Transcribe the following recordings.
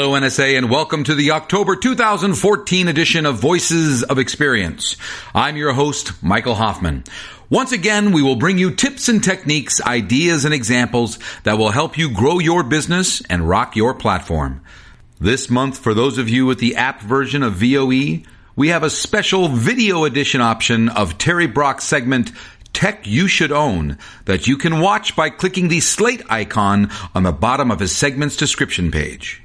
Hello, NSA, and welcome to the October 2014 edition of Voices of Experience. I'm your host, Michael Hoffman. Once again, we will bring you tips and techniques, ideas and examples that will help you grow your business and rock your platform. This month, for those of you with the app version of VOE, we have a special video edition option of Terry Brock's segment, Tech You Should Own, that you can watch by clicking the slate icon on the bottom of his segment's description page.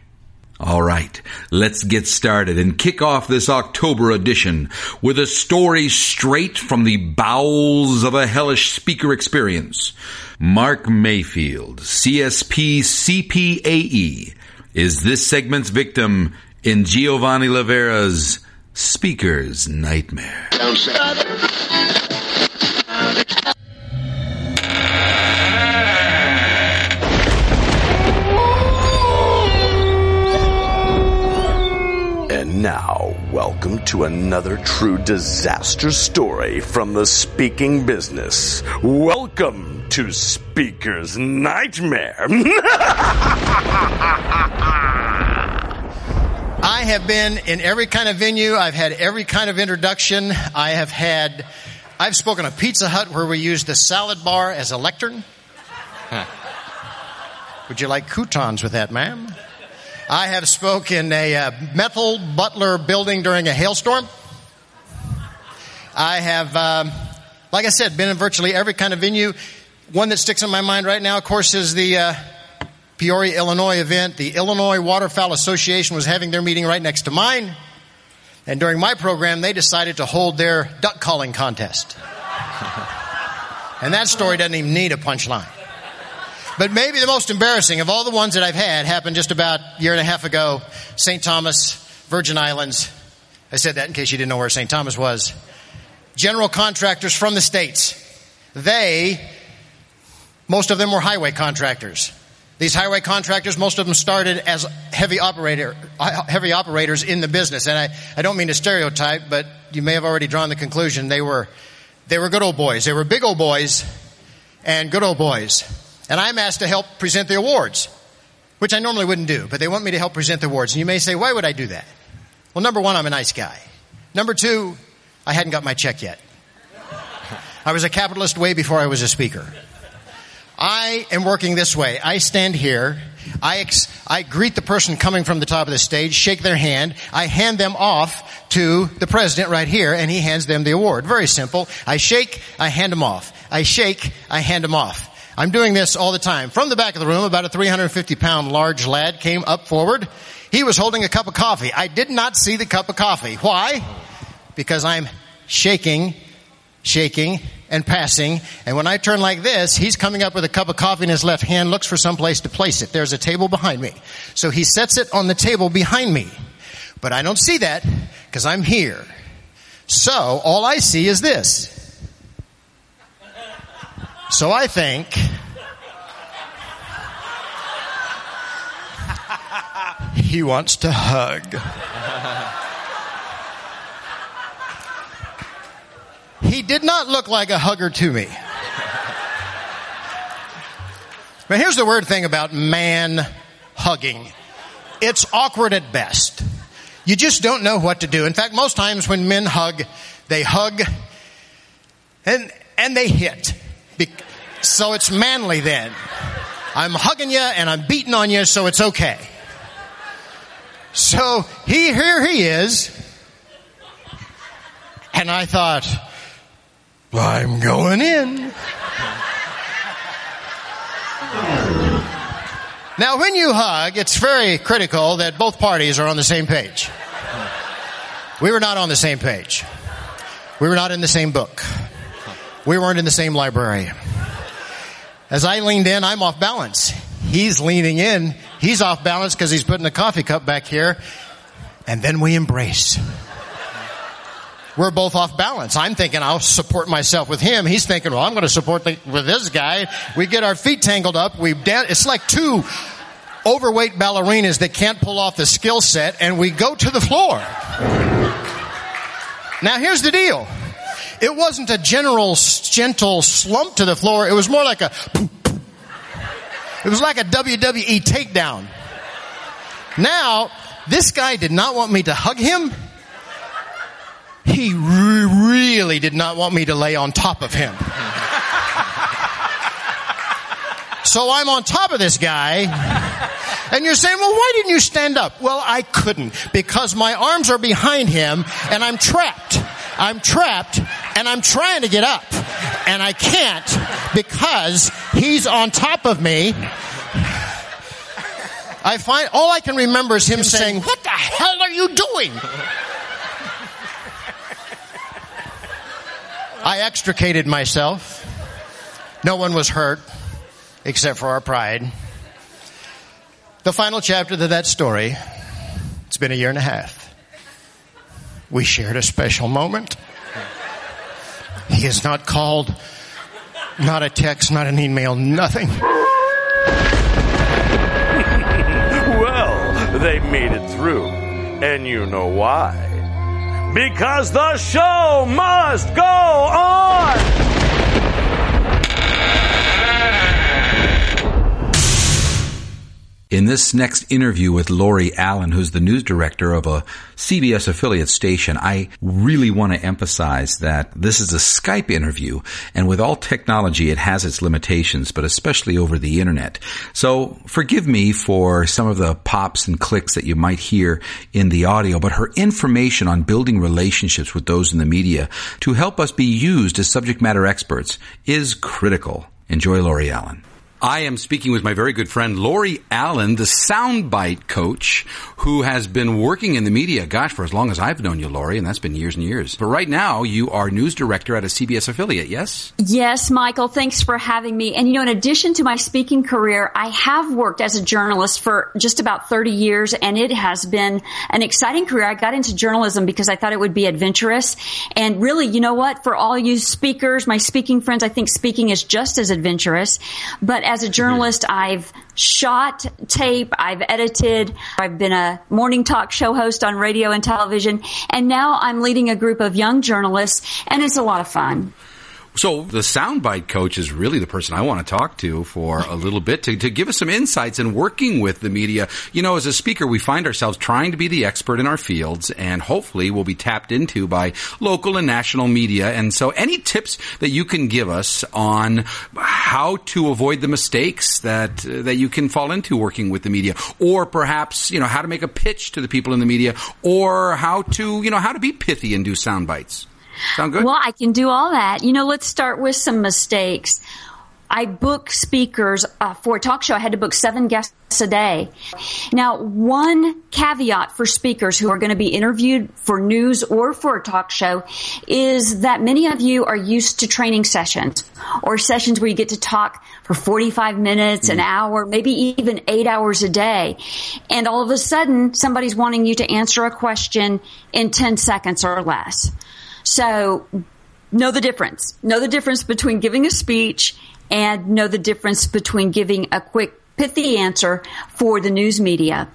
All right, let's get started and kick off this October edition with a story straight from the bowels of a hellish speaker experience. Mark Mayfield, CSP CPAE, is this segment's victim in Giovanni Livera's Speaker's Nightmare. Welcome to another true disaster story from the speaking business. Welcome to Speaker's Nightmare. I have been in every kind of venue. I've had every kind of introduction. I have had, I've spoken at Pizza Hut where we used the salad bar as a lectern. Would you like croutons with that, ma'am? I have spoken in a uh, metal butler building during a hailstorm. I have, um, like I said, been in virtually every kind of venue. One that sticks in my mind right now, of course, is the uh, Peoria, Illinois event. The Illinois Waterfowl Association was having their meeting right next to mine. And during my program, they decided to hold their duck calling contest. and that story doesn't even need a punchline. But maybe the most embarrassing of all the ones that I've had happened just about a year and a half ago. St. Thomas, Virgin Islands. I said that in case you didn't know where St. Thomas was. General contractors from the States. They, most of them were highway contractors. These highway contractors, most of them started as heavy operator, uh, heavy operators in the business. And I, I don't mean to stereotype, but you may have already drawn the conclusion. They were, they were good old boys. They were big old boys and good old boys. And I'm asked to help present the awards, which I normally wouldn't do, but they want me to help present the awards. And you may say, why would I do that? Well, number one, I'm a nice guy. Number two, I hadn't got my check yet. I was a capitalist way before I was a speaker. I am working this way. I stand here. I, ex- I greet the person coming from the top of the stage, shake their hand. I hand them off to the president right here, and he hands them the award. Very simple. I shake, I hand them off. I shake, I hand them off. I'm doing this all the time. From the back of the room, about a 350 pound large lad came up forward. He was holding a cup of coffee. I did not see the cup of coffee. Why? Because I'm shaking, shaking, and passing. And when I turn like this, he's coming up with a cup of coffee in his left hand, looks for some place to place it. There's a table behind me. So he sets it on the table behind me. But I don't see that because I'm here. So all I see is this. So I think he wants to hug. he did not look like a hugger to me. But here's the weird thing about man hugging. It's awkward at best. You just don't know what to do. In fact, most times when men hug, they hug and, and they hit. So it's manly then. I'm hugging you and I'm beating on you, so it's okay. So he, here he is. And I thought, I'm going in. Now, when you hug, it's very critical that both parties are on the same page. We were not on the same page. We were not in the same book. We weren't in the same library. As I leaned in, I'm off balance. He's leaning in. He's off balance because he's putting the coffee cup back here. And then we embrace. We're both off balance. I'm thinking I'll support myself with him. He's thinking, well, I'm going to support the, with this guy. We get our feet tangled up. We dan- it's like two overweight ballerinas that can't pull off the skill set and we go to the floor. Now here's the deal. It wasn't a general gentle slump to the floor. It was more like a, it was like a WWE takedown. Now, this guy did not want me to hug him. He re- really did not want me to lay on top of him. So I'm on top of this guy. And you're saying, well, why didn't you stand up? Well, I couldn't because my arms are behind him and I'm trapped. I'm trapped and I'm trying to get up and I can't because he's on top of me. I find all I can remember is him, him saying, "What the hell are you doing?" I extricated myself. No one was hurt except for our pride. The final chapter to that story, it's been a year and a half. We shared a special moment. He is not called, not a text, not an email, nothing. well, they made it through. And you know why. Because the show must go on! In this next interview with Lori Allen, who's the news director of a CBS affiliate station, I really want to emphasize that this is a Skype interview, and with all technology, it has its limitations, but especially over the internet. So forgive me for some of the pops and clicks that you might hear in the audio, but her information on building relationships with those in the media to help us be used as subject matter experts is critical. Enjoy Lori Allen. I am speaking with my very good friend Lori Allen, the soundbite coach, who has been working in the media, gosh, for as long as I've known you, Lori, and that's been years and years. But right now, you are news director at a CBS affiliate, yes? Yes, Michael. Thanks for having me. And you know, in addition to my speaking career, I have worked as a journalist for just about 30 years, and it has been an exciting career. I got into journalism because I thought it would be adventurous. And really, you know what? For all you speakers, my speaking friends, I think speaking is just as adventurous. But as a journalist, mm-hmm. I've shot tape, I've edited, I've been a morning talk show host on radio and television, and now I'm leading a group of young journalists, and it's a lot of fun. So the soundbite coach is really the person I want to talk to for a little bit to, to give us some insights in working with the media. You know, as a speaker, we find ourselves trying to be the expert in our fields and hopefully we'll be tapped into by local and national media. And so any tips that you can give us on how to avoid the mistakes that, uh, that you can fall into working with the media or perhaps, you know, how to make a pitch to the people in the media or how to, you know, how to be pithy and do sound bites. Sound good? Well, I can do all that. You know, let's start with some mistakes. I book speakers uh, for a talk show. I had to book seven guests a day. Now, one caveat for speakers who are going to be interviewed for news or for a talk show is that many of you are used to training sessions or sessions where you get to talk for 45 minutes, an mm. hour, maybe even eight hours a day. And all of a sudden, somebody's wanting you to answer a question in 10 seconds or less. So know the difference. Know the difference between giving a speech and know the difference between giving a quick pithy answer for the news media.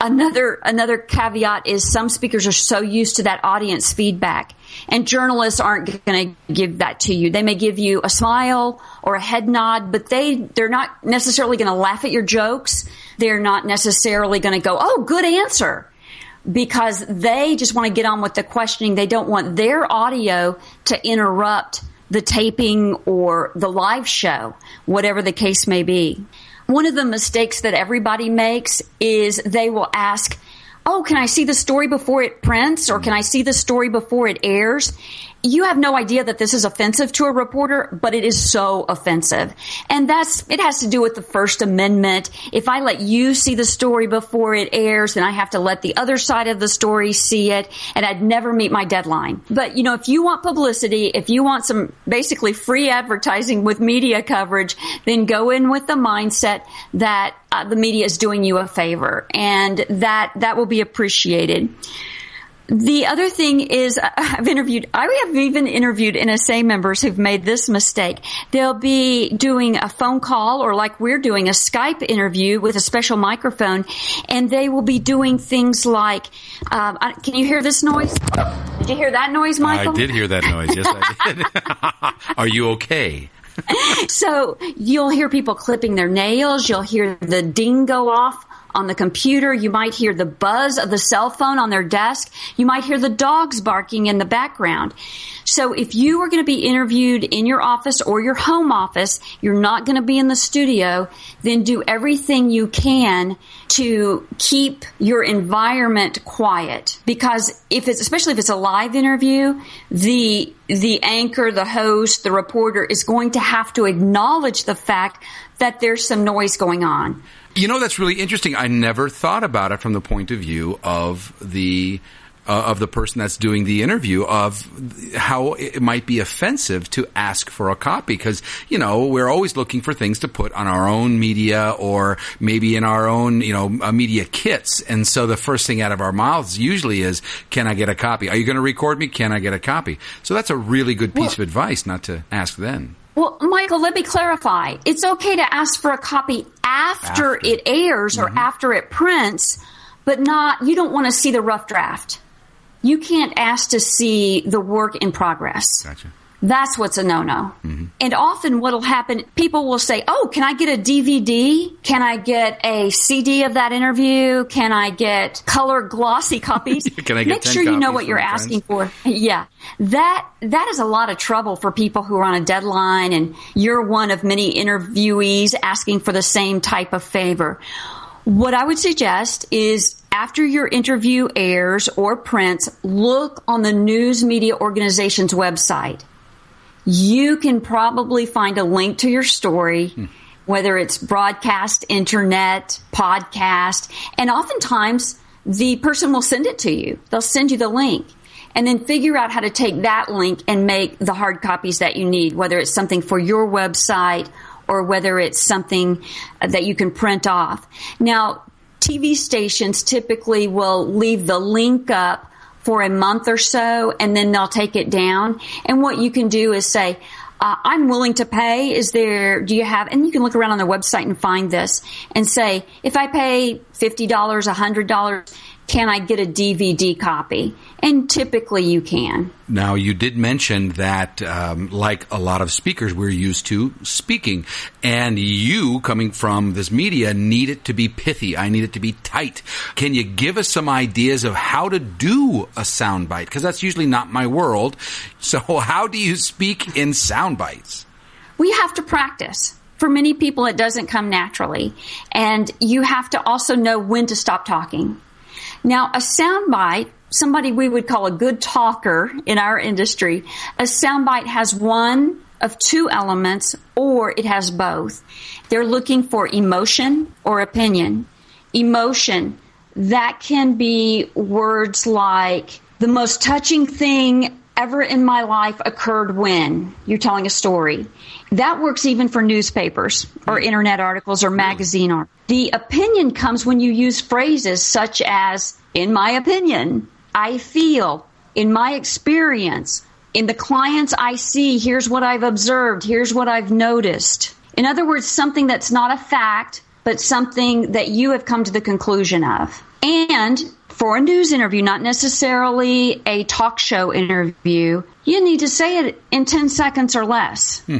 Another another caveat is some speakers are so used to that audience feedback and journalists aren't going to give that to you. They may give you a smile or a head nod, but they they're not necessarily going to laugh at your jokes. They're not necessarily going to go, "Oh, good answer." Because they just want to get on with the questioning. They don't want their audio to interrupt the taping or the live show, whatever the case may be. One of the mistakes that everybody makes is they will ask, Oh, can I see the story before it prints or can I see the story before it airs? You have no idea that this is offensive to a reporter, but it is so offensive. And that's, it has to do with the First Amendment. If I let you see the story before it airs, then I have to let the other side of the story see it, and I'd never meet my deadline. But, you know, if you want publicity, if you want some basically free advertising with media coverage, then go in with the mindset that uh, the media is doing you a favor, and that, that will be appreciated. The other thing is I've interviewed, I have even interviewed NSA members who've made this mistake. They'll be doing a phone call or like we're doing a Skype interview with a special microphone and they will be doing things like, um, can you hear this noise? Did you hear that noise, Michael? I did hear that noise. Yes, I did. Are you okay? so you'll hear people clipping their nails. You'll hear the ding go off on the computer. You might hear the buzz of the cell phone on their desk. You might hear the dogs barking in the background. So if you are going to be interviewed in your office or your home office, you're not going to be in the studio, then do everything you can to keep your environment quiet. Because if it's, especially if it's a live interview, the, the anchor, the host, the reporter is going to have to acknowledge the fact that there's some noise going on. You know, that's really interesting. I never thought about it from the point of view of the uh, of the person that's doing the interview of how it might be offensive to ask for a copy. Because you know we're always looking for things to put on our own media or maybe in our own you know uh, media kits. And so the first thing out of our mouths usually is can I get a copy? Are you going to record me? Can I get a copy? So that's a really good piece well, of advice not to ask then well, Michael, let me clarify. It's okay to ask for a copy after, after. it airs mm-hmm. or after it prints, but not, you don't want to see the rough draft you can't ask to see the work in progress. Gotcha. That's what's a no-no. Mm-hmm. And often what'll happen, people will say, Oh, can I get a DVD? Can I get a CD of that interview? Can I get color glossy copies? can I get Make sure you know what you're asking for. yeah. That, that is a lot of trouble for people who are on a deadline and you're one of many interviewees asking for the same type of favor. What I would suggest is after your interview airs or prints, look on the news media organization's website. You can probably find a link to your story, hmm. whether it's broadcast, internet, podcast, and oftentimes the person will send it to you. They'll send you the link and then figure out how to take that link and make the hard copies that you need, whether it's something for your website or whether it's something that you can print off. Now, TV stations typically will leave the link up for a month or so and then they'll take it down. And what you can do is say, uh, I'm willing to pay. Is there, do you have, and you can look around on their website and find this and say, if I pay $50, $100, can I get a DVD copy? And typically you can. Now, you did mention that, um, like a lot of speakers, we're used to speaking. And you, coming from this media, need it to be pithy. I need it to be tight. Can you give us some ideas of how to do a soundbite? Because that's usually not my world. So, how do you speak in sound bites? We have to practice for many people, it doesn't come naturally. And you have to also know when to stop talking. Now, a soundbite, somebody we would call a good talker in our industry, a soundbite has one of two elements or it has both. They're looking for emotion or opinion. Emotion, that can be words like the most touching thing ever in my life occurred when you're telling a story. That works even for newspapers or internet articles or magazine art. The opinion comes when you use phrases such as, in my opinion, I feel, in my experience, in the clients I see, here's what I've observed, here's what I've noticed. In other words, something that's not a fact, but something that you have come to the conclusion of. And for a news interview, not necessarily a talk show interview, you need to say it in 10 seconds or less. Hmm.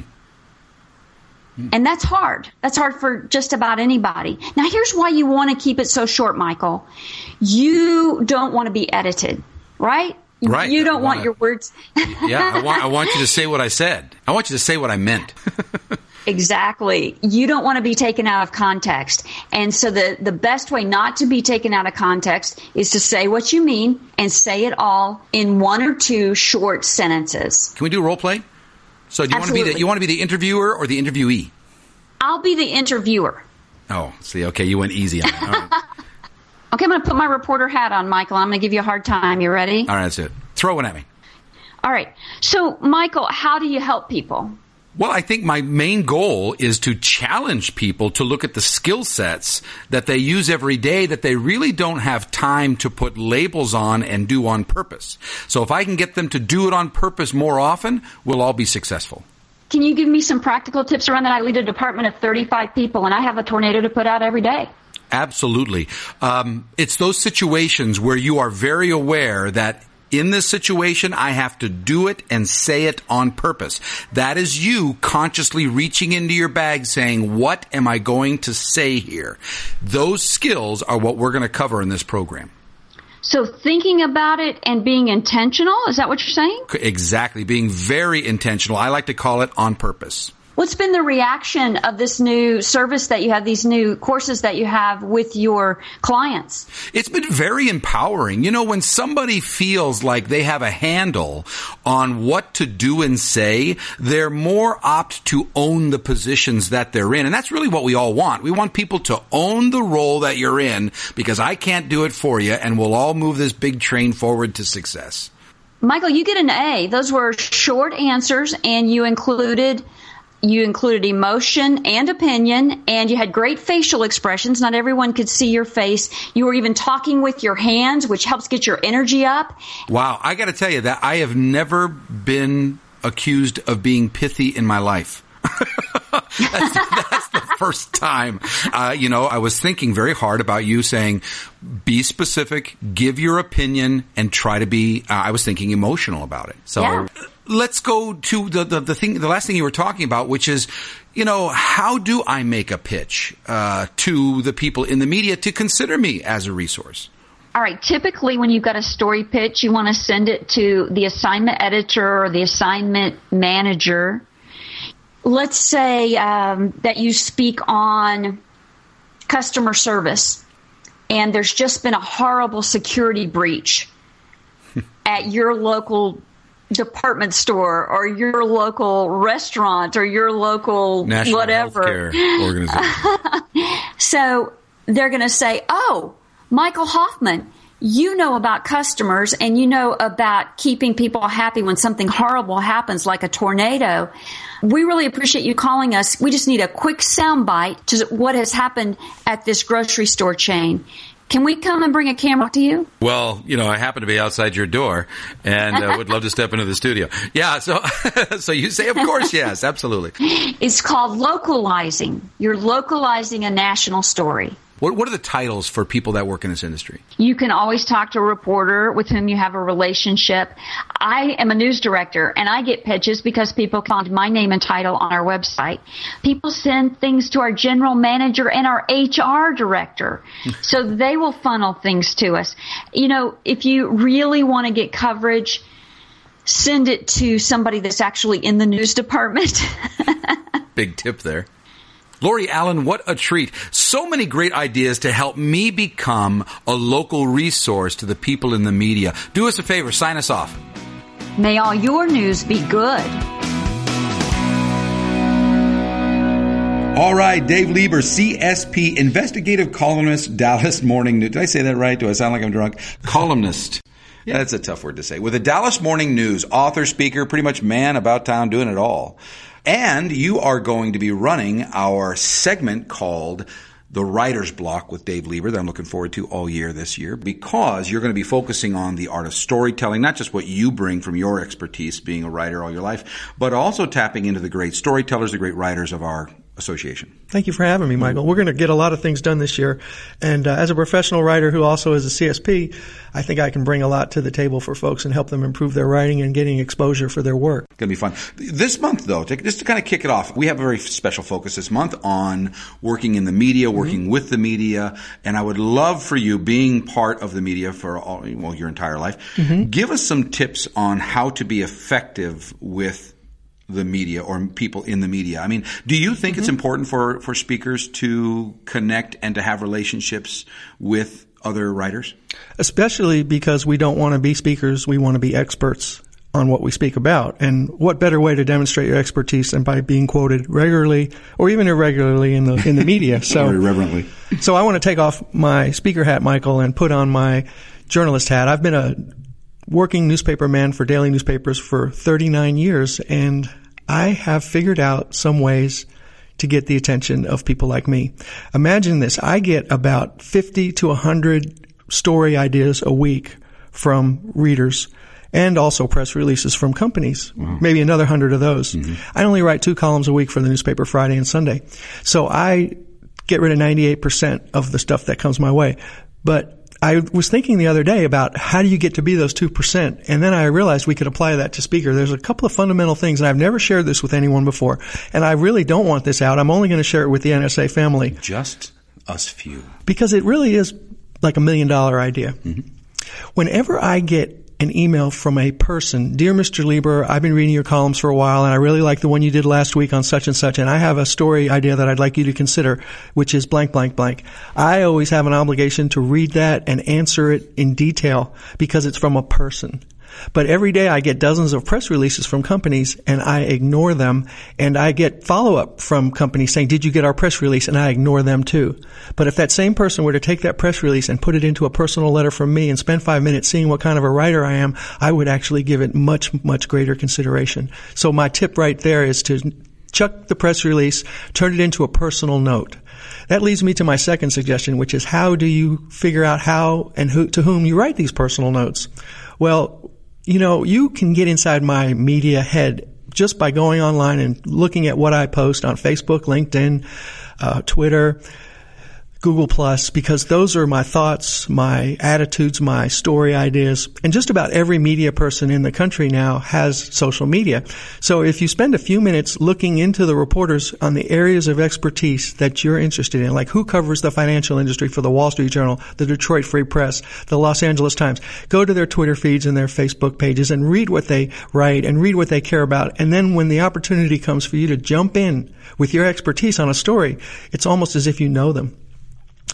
And that's hard. That's hard for just about anybody. Now, here's why you want to keep it so short, Michael. You don't want to be edited, right? Right. You don't want your words. yeah, I want, I want you to say what I said. I want you to say what I meant. Exactly. You don't want to be taken out of context. And so the, the best way not to be taken out of context is to say what you mean and say it all in one or two short sentences. Can we do a role play? So do you Absolutely. want to be the, you want to be the interviewer or the interviewee? I'll be the interviewer. Oh, see, okay, you went easy on it. okay, I'm going to put my reporter hat on, Michael. I'm going to give you a hard time. You ready? All right, that's it. Throw one at me. All right. So, Michael, how do you help people? Well, I think my main goal is to challenge people to look at the skill sets that they use every day that they really don't have time to put labels on and do on purpose. So if I can get them to do it on purpose more often, we'll all be successful. Can you give me some practical tips around that? I lead a department of 35 people and I have a tornado to put out every day. Absolutely. Um, it's those situations where you are very aware that in this situation, I have to do it and say it on purpose. That is you consciously reaching into your bag saying, what am I going to say here? Those skills are what we're going to cover in this program. So thinking about it and being intentional, is that what you're saying? Exactly. Being very intentional. I like to call it on purpose. What's been the reaction of this new service that you have, these new courses that you have with your clients? It's been very empowering. You know, when somebody feels like they have a handle on what to do and say, they're more apt to own the positions that they're in. And that's really what we all want. We want people to own the role that you're in because I can't do it for you and we'll all move this big train forward to success. Michael, you get an A. Those were short answers and you included you included emotion and opinion and you had great facial expressions. Not everyone could see your face. You were even talking with your hands, which helps get your energy up. Wow. I got to tell you that I have never been accused of being pithy in my life. that's, that's, the first time. Uh, you know, I was thinking very hard about you saying, be specific, give your opinion, and try to be, uh, I was thinking emotional about it. So. Yeah let's go to the, the, the, thing, the last thing you were talking about, which is, you know, how do I make a pitch uh, to the people in the media to consider me as a resource? All right. Typically, when you've got a story pitch, you want to send it to the assignment editor or the assignment manager. Let's say um, that you speak on customer service, and there's just been a horrible security breach at your local department store or your local restaurant or your local National whatever organization. so they're going to say, "Oh, Michael Hoffman, you know about customers and you know about keeping people happy when something horrible happens like a tornado. We really appreciate you calling us. We just need a quick soundbite to what has happened at this grocery store chain. Can we come and bring a camera to you? Well, you know, I happen to be outside your door and uh, would love to step into the studio. Yeah, so so you say, of course, yes, absolutely. It's called localizing. You're localizing a national story. What, what are the titles for people that work in this industry? You can always talk to a reporter with whom you have a relationship. I am a news director and I get pitches because people find my name and title on our website. People send things to our general manager and our HR director. so they will funnel things to us. You know, if you really want to get coverage, send it to somebody that's actually in the news department. Big tip there. Lori Allen, what a treat. So many great ideas to help me become a local resource to the people in the media. Do us a favor, sign us off. May all your news be good. All right, Dave Lieber, CSP, investigative columnist, Dallas Morning News. Did I say that right? Do I sound like I'm drunk? Columnist. Yeah. That's a tough word to say. With the Dallas Morning News, author, speaker, pretty much man about town doing it all. And you are going to be running our segment called the writer's block with Dave Lieber that I'm looking forward to all year this year because you're going to be focusing on the art of storytelling, not just what you bring from your expertise being a writer all your life, but also tapping into the great storytellers, the great writers of our association. Thank you for having me, Michael. We're going to get a lot of things done this year. And uh, as a professional writer who also is a CSP, I think I can bring a lot to the table for folks and help them improve their writing and getting exposure for their work. It's going to be fun. This month, though, to, just to kind of kick it off, we have a very special focus this month on working in the media, working mm-hmm. with the media. And I would love for you, being part of the media for all, well, your entire life, mm-hmm. give us some tips on how to be effective with the media or people in the media. I mean, do you think mm-hmm. it's important for, for speakers to connect and to have relationships with other writers? Especially because we don't want to be speakers, we want to be experts on what we speak about. And what better way to demonstrate your expertise than by being quoted regularly or even irregularly in the in the media? So irreverently. So I want to take off my speaker hat, Michael, and put on my journalist hat. I've been a working newspaper man for daily newspapers for 39 years and I have figured out some ways to get the attention of people like me. Imagine this. I get about 50 to 100 story ideas a week from readers and also press releases from companies. Wow. Maybe another hundred of those. Mm-hmm. I only write two columns a week for the newspaper Friday and Sunday. So I get rid of 98% of the stuff that comes my way. But I was thinking the other day about how do you get to be those 2%? And then I realized we could apply that to speaker. There's a couple of fundamental things, and I've never shared this with anyone before. And I really don't want this out. I'm only going to share it with the NSA family. Just us few. Because it really is like a million dollar idea. Mm-hmm. Whenever I get an email from a person, Dear Mr. Lieber, I've been reading your columns for a while and I really like the one you did last week on such and such and I have a story idea that I'd like you to consider, which is blank, blank, blank. I always have an obligation to read that and answer it in detail because it's from a person. But every day I get dozens of press releases from companies and I ignore them and I get follow up from companies saying, did you get our press release? And I ignore them too. But if that same person were to take that press release and put it into a personal letter from me and spend five minutes seeing what kind of a writer I am, I would actually give it much, much greater consideration. So my tip right there is to chuck the press release, turn it into a personal note. That leads me to my second suggestion, which is how do you figure out how and who, to whom you write these personal notes? Well, you know, you can get inside my media head just by going online and looking at what I post on Facebook, LinkedIn, uh, Twitter, Google Plus because those are my thoughts, my attitudes, my story ideas. And just about every media person in the country now has social media. So if you spend a few minutes looking into the reporters on the areas of expertise that you're interested in, like who covers the financial industry for the Wall Street Journal, the Detroit Free Press, the Los Angeles Times, go to their Twitter feeds and their Facebook pages and read what they write and read what they care about. And then when the opportunity comes for you to jump in with your expertise on a story, it's almost as if you know them.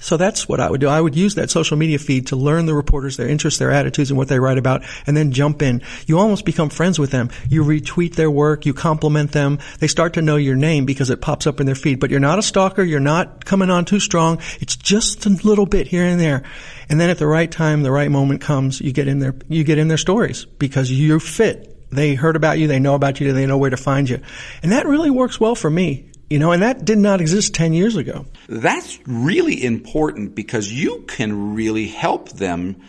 So that's what I would do. I would use that social media feed to learn the reporters, their interests, their attitudes, and what they write about, and then jump in. You almost become friends with them. You retweet their work, you compliment them. They start to know your name because it pops up in their feed. But you're not a stalker. You're not coming on too strong. It's just a little bit here and there. And then at the right time, the right moment comes, you get in their, you get in their stories because you fit. They heard about you. They know about you. They know where to find you. And that really works well for me. You know, and that did not exist 10 years ago. That's really important because you can really help them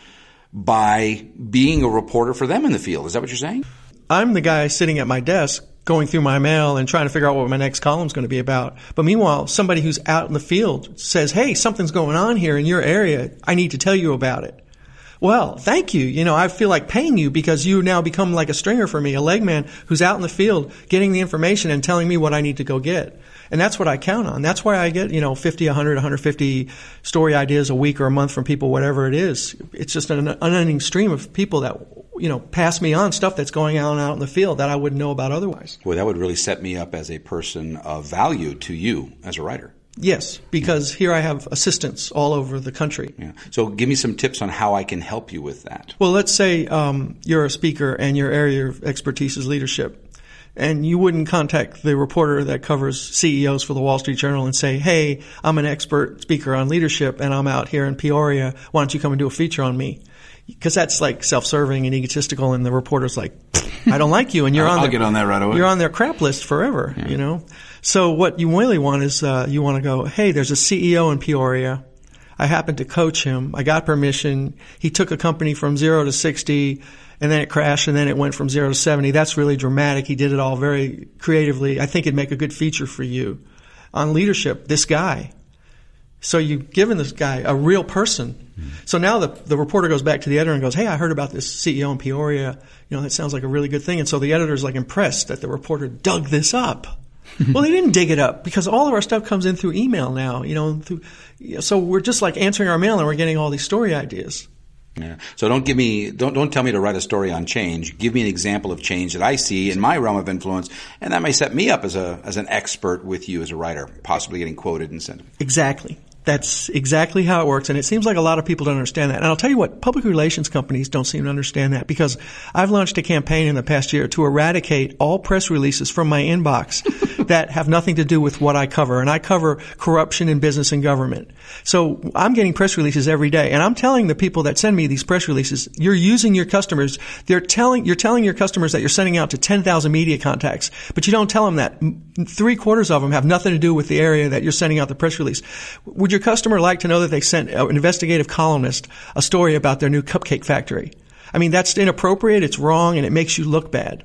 by being a reporter for them in the field. Is that what you're saying? I'm the guy sitting at my desk going through my mail and trying to figure out what my next column is going to be about. But meanwhile, somebody who's out in the field says, Hey, something's going on here in your area. I need to tell you about it. Well, thank you. You know, I feel like paying you because you now become like a stringer for me, a legman who's out in the field getting the information and telling me what I need to go get. And that's what I count on. That's why I get, you know, 50, 100, 150 story ideas a week or a month from people, whatever it is. It's just an unending stream of people that, you know, pass me on stuff that's going on out in the field that I wouldn't know about otherwise. Well, that would really set me up as a person of value to you as a writer. Yes, because here I have assistants all over the country. Yeah. So give me some tips on how I can help you with that. Well, let's say um, you're a speaker and your area of expertise is leadership and you wouldn't contact the reporter that covers CEOs for the Wall Street Journal and say, "Hey, I'm an expert speaker on leadership, and I'm out here in Peoria. Why don't you come and do a feature on me?" Because that's like self-serving and egotistical, and the reporter's like, "I don't like you," and you're on. I'll get on that right away. You're on their crap list forever, yeah. you know. So what you really want is uh, you want to go, "Hey, there's a CEO in Peoria." I happened to coach him. I got permission. He took a company from zero to 60 and then it crashed and then it went from zero to 70. That's really dramatic. He did it all very creatively. I think it'd make a good feature for you. On leadership, this guy. So you've given this guy a real person. Mm-hmm. So now the, the reporter goes back to the editor and goes, Hey, I heard about this CEO in Peoria. You know, that sounds like a really good thing. And so the editor's like impressed that the reporter dug this up. well, they didn't dig it up because all of our stuff comes in through email now, you know, through, so we're just like answering our mail and we're getting all these story ideas. Yeah. So don't give me don't don't tell me to write a story on change. Give me an example of change that I see in my realm of influence, and that may set me up as a as an expert with you as a writer, possibly getting quoted and sent. Exactly. That's exactly how it works. And it seems like a lot of people don't understand that. And I'll tell you what, public relations companies don't seem to understand that because I've launched a campaign in the past year to eradicate all press releases from my inbox that have nothing to do with what I cover. And I cover corruption in business and government. So I'm getting press releases every day. And I'm telling the people that send me these press releases, you're using your customers. They're telling, you're telling your customers that you're sending out to 10,000 media contacts, but you don't tell them that three quarters of them have nothing to do with the area that you're sending out the press release. Would your customer like to know that they sent uh, an investigative columnist a story about their new cupcake factory? I mean, that's inappropriate, it's wrong, and it makes you look bad.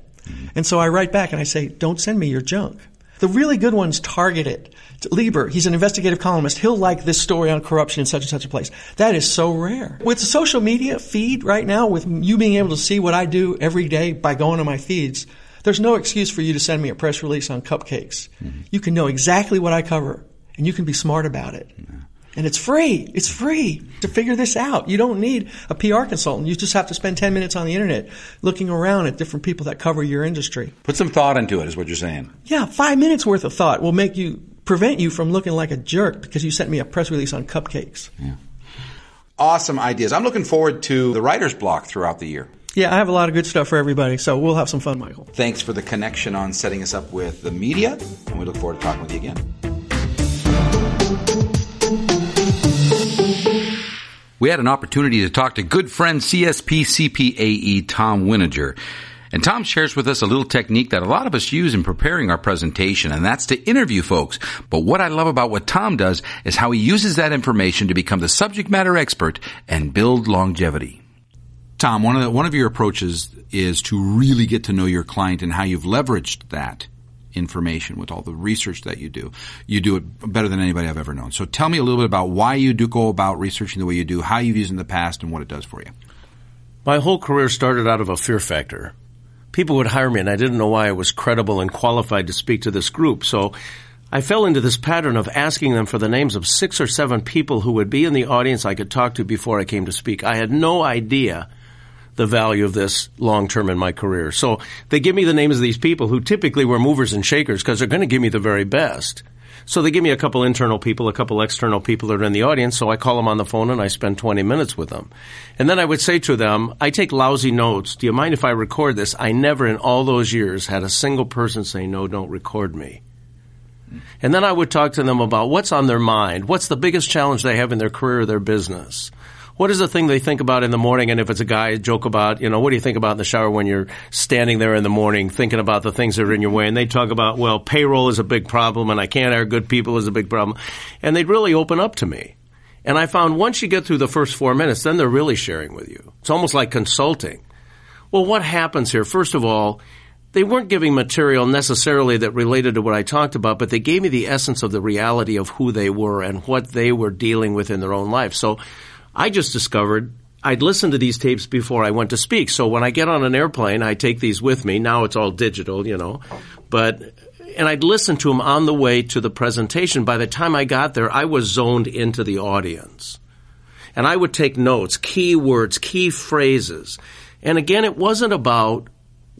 And so I write back and I say, don't send me your junk. The really good ones target it. Lieber, he's an investigative columnist. He'll like this story on corruption in such and such a place. That is so rare. With the social media feed right now, with you being able to see what I do every day by going to my feeds, there's no excuse for you to send me a press release on cupcakes. Mm-hmm. You can know exactly what I cover, and you can be smart about it. Yeah. And it's free. It's free to figure this out. You don't need a PR consultant. You just have to spend 10 minutes on the internet looking around at different people that cover your industry. Put some thought into it, is what you're saying. Yeah, five minutes worth of thought will make you prevent you from looking like a jerk because you sent me a press release on cupcakes. Yeah. Awesome ideas. I'm looking forward to the writer's block throughout the year. Yeah, I have a lot of good stuff for everybody, so we'll have some fun, Michael. Thanks for the connection on setting us up with the media, and we look forward to talking with you again. We had an opportunity to talk to good friend CSP CPAE Tom Winninger. And Tom shares with us a little technique that a lot of us use in preparing our presentation, and that's to interview folks. But what I love about what Tom does is how he uses that information to become the subject matter expert and build longevity. Tom, one of the, one of your approaches is to really get to know your client and how you've leveraged that information with all the research that you do. You do it better than anybody I've ever known. So tell me a little bit about why you do go about researching the way you do, how you've used it in the past, and what it does for you. My whole career started out of a fear factor. People would hire me, and I didn't know why I was credible and qualified to speak to this group. So I fell into this pattern of asking them for the names of six or seven people who would be in the audience I could talk to before I came to speak. I had no idea the value of this long term in my career. So they give me the names of these people who typically were movers and shakers because they're going to give me the very best. So they give me a couple internal people, a couple external people that are in the audience. So I call them on the phone and I spend 20 minutes with them. And then I would say to them, I take lousy notes. Do you mind if I record this? I never in all those years had a single person say, no, don't record me. And then I would talk to them about what's on their mind. What's the biggest challenge they have in their career or their business? What is the thing they think about in the morning? And if it's a guy, joke about, you know, what do you think about in the shower when you're standing there in the morning thinking about the things that are in your way? And they talk about, well, payroll is a big problem and I can't hire good people is a big problem. And they'd really open up to me. And I found once you get through the first four minutes, then they're really sharing with you. It's almost like consulting. Well, what happens here? First of all, they weren't giving material necessarily that related to what I talked about, but they gave me the essence of the reality of who they were and what they were dealing with in their own life. So I just discovered I'd listened to these tapes before I went to speak. So when I get on an airplane, I take these with me. Now it's all digital, you know, but, and I'd listen to them on the way to the presentation. By the time I got there, I was zoned into the audience. And I would take notes, key words, key phrases. And again, it wasn't about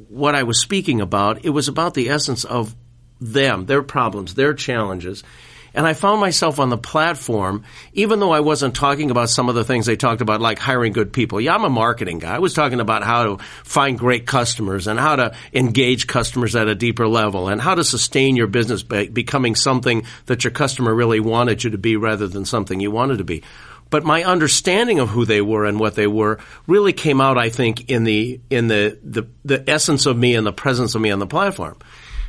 what I was speaking about. It was about the essence of them, their problems, their challenges. And I found myself on the platform, even though I wasn't talking about some of the things they talked about, like hiring good people. Yeah, I'm a marketing guy. I was talking about how to find great customers and how to engage customers at a deeper level and how to sustain your business by becoming something that your customer really wanted you to be rather than something you wanted to be. But my understanding of who they were and what they were really came out, I think, in the in the, the, the essence of me and the presence of me on the platform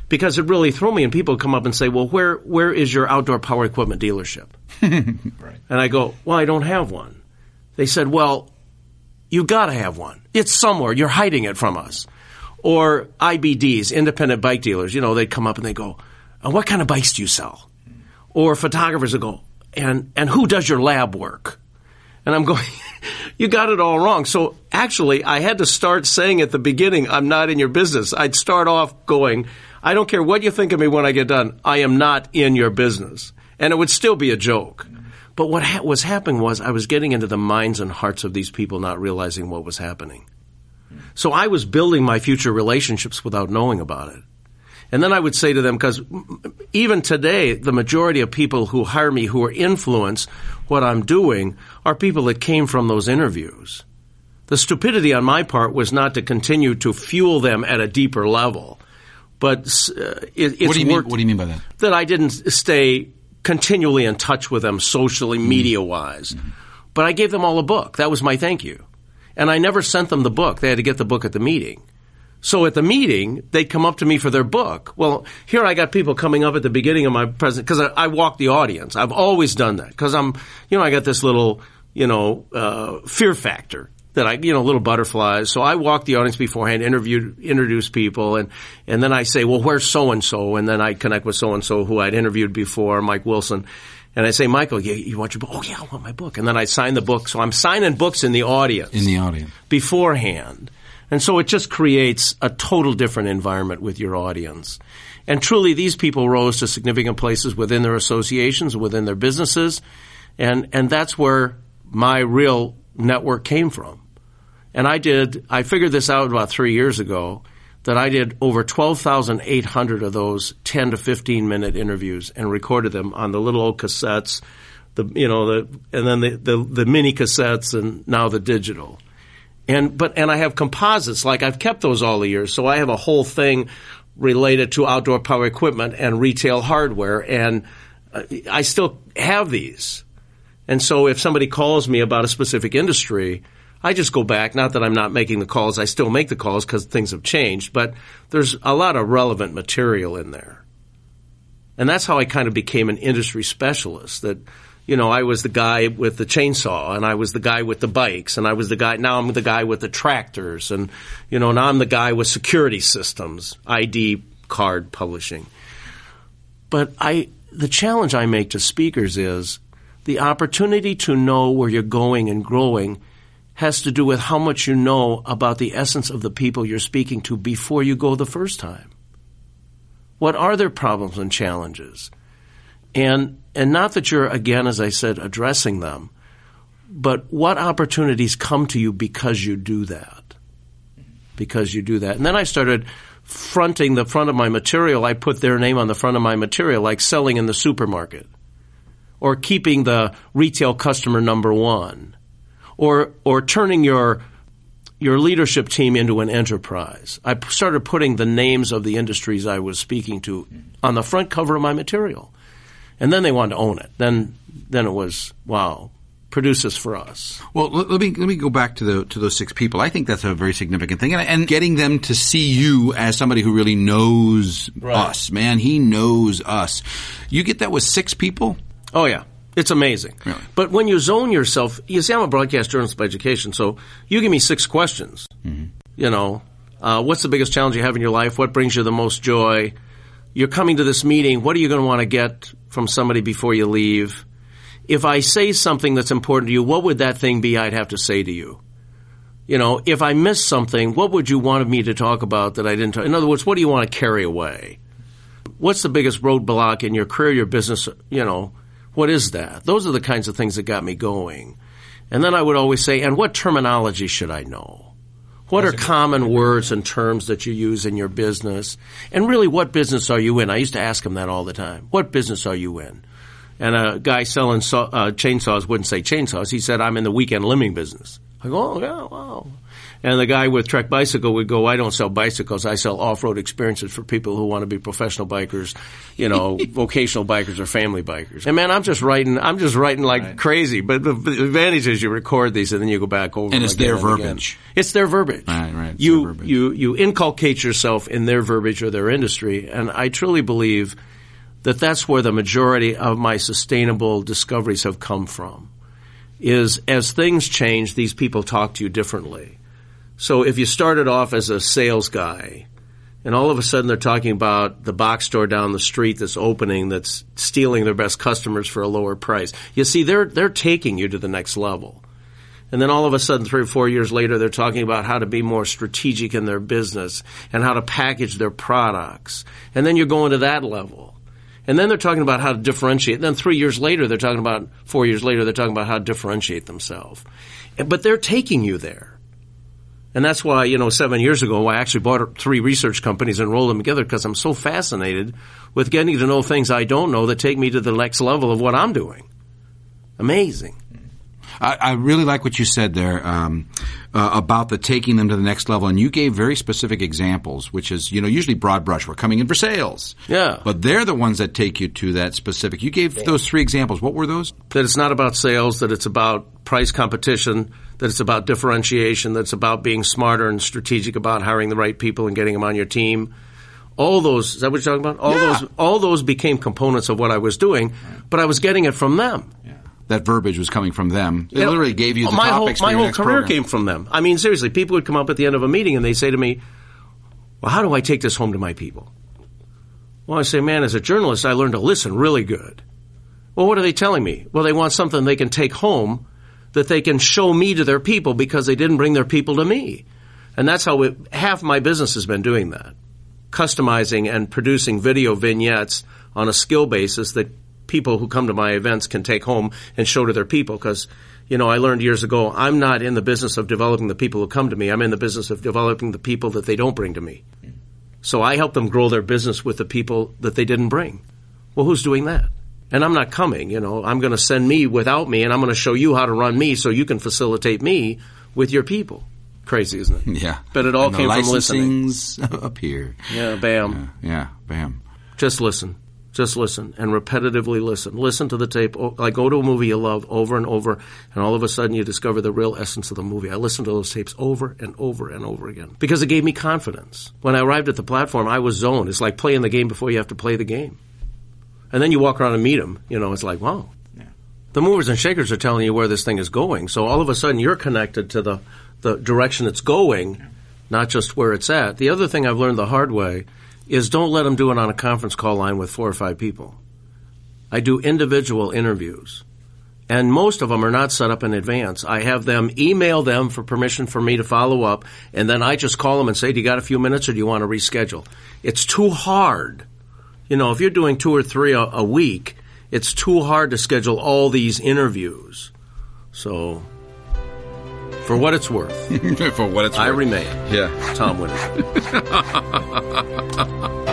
because it really threw me. And people come up and say, "Well, where where is your outdoor power equipment dealership?" right. And I go, "Well, I don't have one." They said, "Well, you got to have one. It's somewhere. You're hiding it from us." Or IBDs, independent bike dealers. You know, they come up and they go, and "What kind of bikes do you sell?" Or photographers will go, "And and who does your lab work?" And I'm going, you got it all wrong. So actually, I had to start saying at the beginning, I'm not in your business. I'd start off going, I don't care what you think of me when I get done. I am not in your business. And it would still be a joke. But what ha- was happening was I was getting into the minds and hearts of these people not realizing what was happening. So I was building my future relationships without knowing about it. And then I would say to them, because even today, the majority of people who hire me who are influence what I'm doing are people that came from those interviews. The stupidity on my part was not to continue to fuel them at a deeper level but uh, it, it's what do. Mean, what do you mean by that? That I didn't stay continually in touch with them socially, mm-hmm. media wise. Mm-hmm. But I gave them all a book. That was my thank you. And I never sent them the book. They had to get the book at the meeting. So at the meeting, they'd come up to me for their book. Well, here I got people coming up at the beginning of my present because I, I, walk the audience. I've always done that because I'm, you know, I got this little, you know, uh, fear factor that I, you know, little butterflies. So I walk the audience beforehand, interview, introduce people, and, and then I say, well, where's so and so? And then I connect with so and so who I'd interviewed before, Mike Wilson. And I say, Michael, you, you want your book? Oh yeah, I want my book. And then I sign the book. So I'm signing books in the audience. In the audience. Beforehand. And so it just creates a total different environment with your audience. And truly, these people rose to significant places within their associations, within their businesses. And, and that's where my real network came from. And I did, I figured this out about three years ago that I did over 12,800 of those 10 to 15 minute interviews and recorded them on the little old cassettes, the, you know, the, and then the, the, the mini cassettes and now the digital. And, but, and I have composites, like I've kept those all the years. So I have a whole thing related to outdoor power equipment and retail hardware. And uh, I still have these. And so if somebody calls me about a specific industry, I just go back. Not that I'm not making the calls. I still make the calls because things have changed, but there's a lot of relevant material in there. And that's how I kind of became an industry specialist that, you know, I was the guy with the chainsaw and I was the guy with the bikes and I was the guy, now I'm the guy with the tractors and, you know, now I'm the guy with security systems, ID card publishing. But I, the challenge I make to speakers is the opportunity to know where you're going and growing has to do with how much you know about the essence of the people you're speaking to before you go the first time. What are their problems and challenges? And, and not that you're, again, as I said, addressing them, but what opportunities come to you because you do that? Because you do that. And then I started fronting the front of my material. I put their name on the front of my material, like selling in the supermarket or keeping the retail customer number one or or turning your your leadership team into an enterprise. I started putting the names of the industries I was speaking to on the front cover of my material, and then they wanted to own it. Then then it was wow. Produce this for us. Well, let, let me let me go back to the to those six people. I think that's a very significant thing, and, and getting them to see you as somebody who really knows Right. us. Man, he knows us. You get that with six people. Oh yeah. It's amazing. Really? But when you zone yourself, you see, I'm a broadcast journalist by education, so you give me six questions. You know, uh, what's the biggest challenge you have in your life? What brings you the most joy? You're coming to this meeting. What are you going to want to get from somebody before you leave? If I say something that's important to you, what would that thing be I'd have to say to you? You know, if I miss something, what would you want me to talk about that I didn't talk? In other words, what do you want to carry away? What's the biggest roadblock in your career, your business, you know? What is that? Those are the kinds of things that got me going. And then I would always say, and what terminology should I know? What are common words and terms that you use in your business? And really, what business are you in? I used to ask him that all the time. What business are you in? And a guy selling saw, uh, chainsaws wouldn't say chainsaws. He said, I'm in the weekend limbing business. I go, oh, yeah, wow. And the guy with Trek Bicycle would go, I don't sell bicycles. I sell off-road experiences for people who want to be professional bikers, you know, vocational bikers or family bikers. And man, I'm just writing, I'm just writing like crazy. But the, the advantage is you record these and then you go back over And it's again their and again. verbiage. It's their verbiage. Right, right. It's You, verbiage. you, you inculcate yourself in their verbiage or their industry. And I truly believe that that's where the majority of my sustainable discoveries have come from. Is as things change, these people talk to you differently. So if you started off as a sales guy, and all of a sudden they're talking about the box store down the street that's opening, that's stealing their best customers for a lower price. You see, they're they're taking you to the next level. And then all of a sudden, three or four years later, they're talking about how to be more strategic in their business and how to package their products. And then you're going to that level. And then they're talking about how to differentiate. Then three years later, they're talking about, four years later, they're talking about how to differentiate themselves. But they're taking you there. And that's why, you know, seven years ago, I actually bought three research companies and rolled them together because I'm so fascinated with getting to know things I don't know that take me to the next level of what I'm doing. Amazing. I, I really like what you said there um, uh, about the taking them to the next level, and you gave very specific examples, which is you know usually broad brush. We're coming in for sales, Yeah. but they're the ones that take you to that specific. You gave those three examples. What were those? that it's not about sales, that it's about price competition, that it's about differentiation, that it's about being smarter and strategic about hiring the right people and getting them on your team. All those, is that what you're talking about? All Yeah. those, all those became components of what I was doing, but I was getting it from them. That verbiage was coming from them. They literally gave you the my topics whole, my whole career program. came from them. I mean, seriously, people would come up at the end of a meeting and they say to me, "Well, how do I take this home to my people?" Well, I say, "Man, as a journalist, I learned to listen really good." Well, what are they telling me? Well, they want something they can take home that they can show me to their people because they didn't bring their people to me. And that's how it, half my business has been doing that. Customizing and producing video vignettes on a skill basis that people who come to my events can take home and show to their people because you know, I learned years ago, I'm not in the business of developing the people who come to me. I'm in the business of developing the people that they don't bring to me. So I help them grow their business with the people that they didn't bring. Well, who's doing that? And I'm not coming, you know, I'm going to send me without me and I'm going to show you how to run me so you can facilitate me with your people. Crazy, isn't it? Yeah. But it all came from listening. Up here. Yeah, bam. Yeah, bam. Just listen. Just listen and repetitively listen. Listen to the tape. Oh, o- Like go to a movie you love over and over, and all of a sudden you discover the real essence of the movie. I listened to those tapes over and over and over again because it gave me confidence. When I arrived at the platform, I was zoned. It's like playing the game before you have to play the game. And then you walk around and meet them. You know, it's like, wow. The movers and shakers are telling you where this thing is going. So all of a sudden you're connected to the, the direction it's going, not just where it's at. The other thing I've learned the hard way is don't let them do it on a conference call line with four or five people. I do individual interviews. And most of them are not set up in advance. I have them email them for permission for me to follow up, and then I just call them and say, Do you got a few minutes or do you want to reschedule? It's too hard. You know, if you're doing two or three a, a week, it's too hard to schedule all these interviews. So, for what it's worth, For what it's worth. I remain Yeah. Tom Winninger.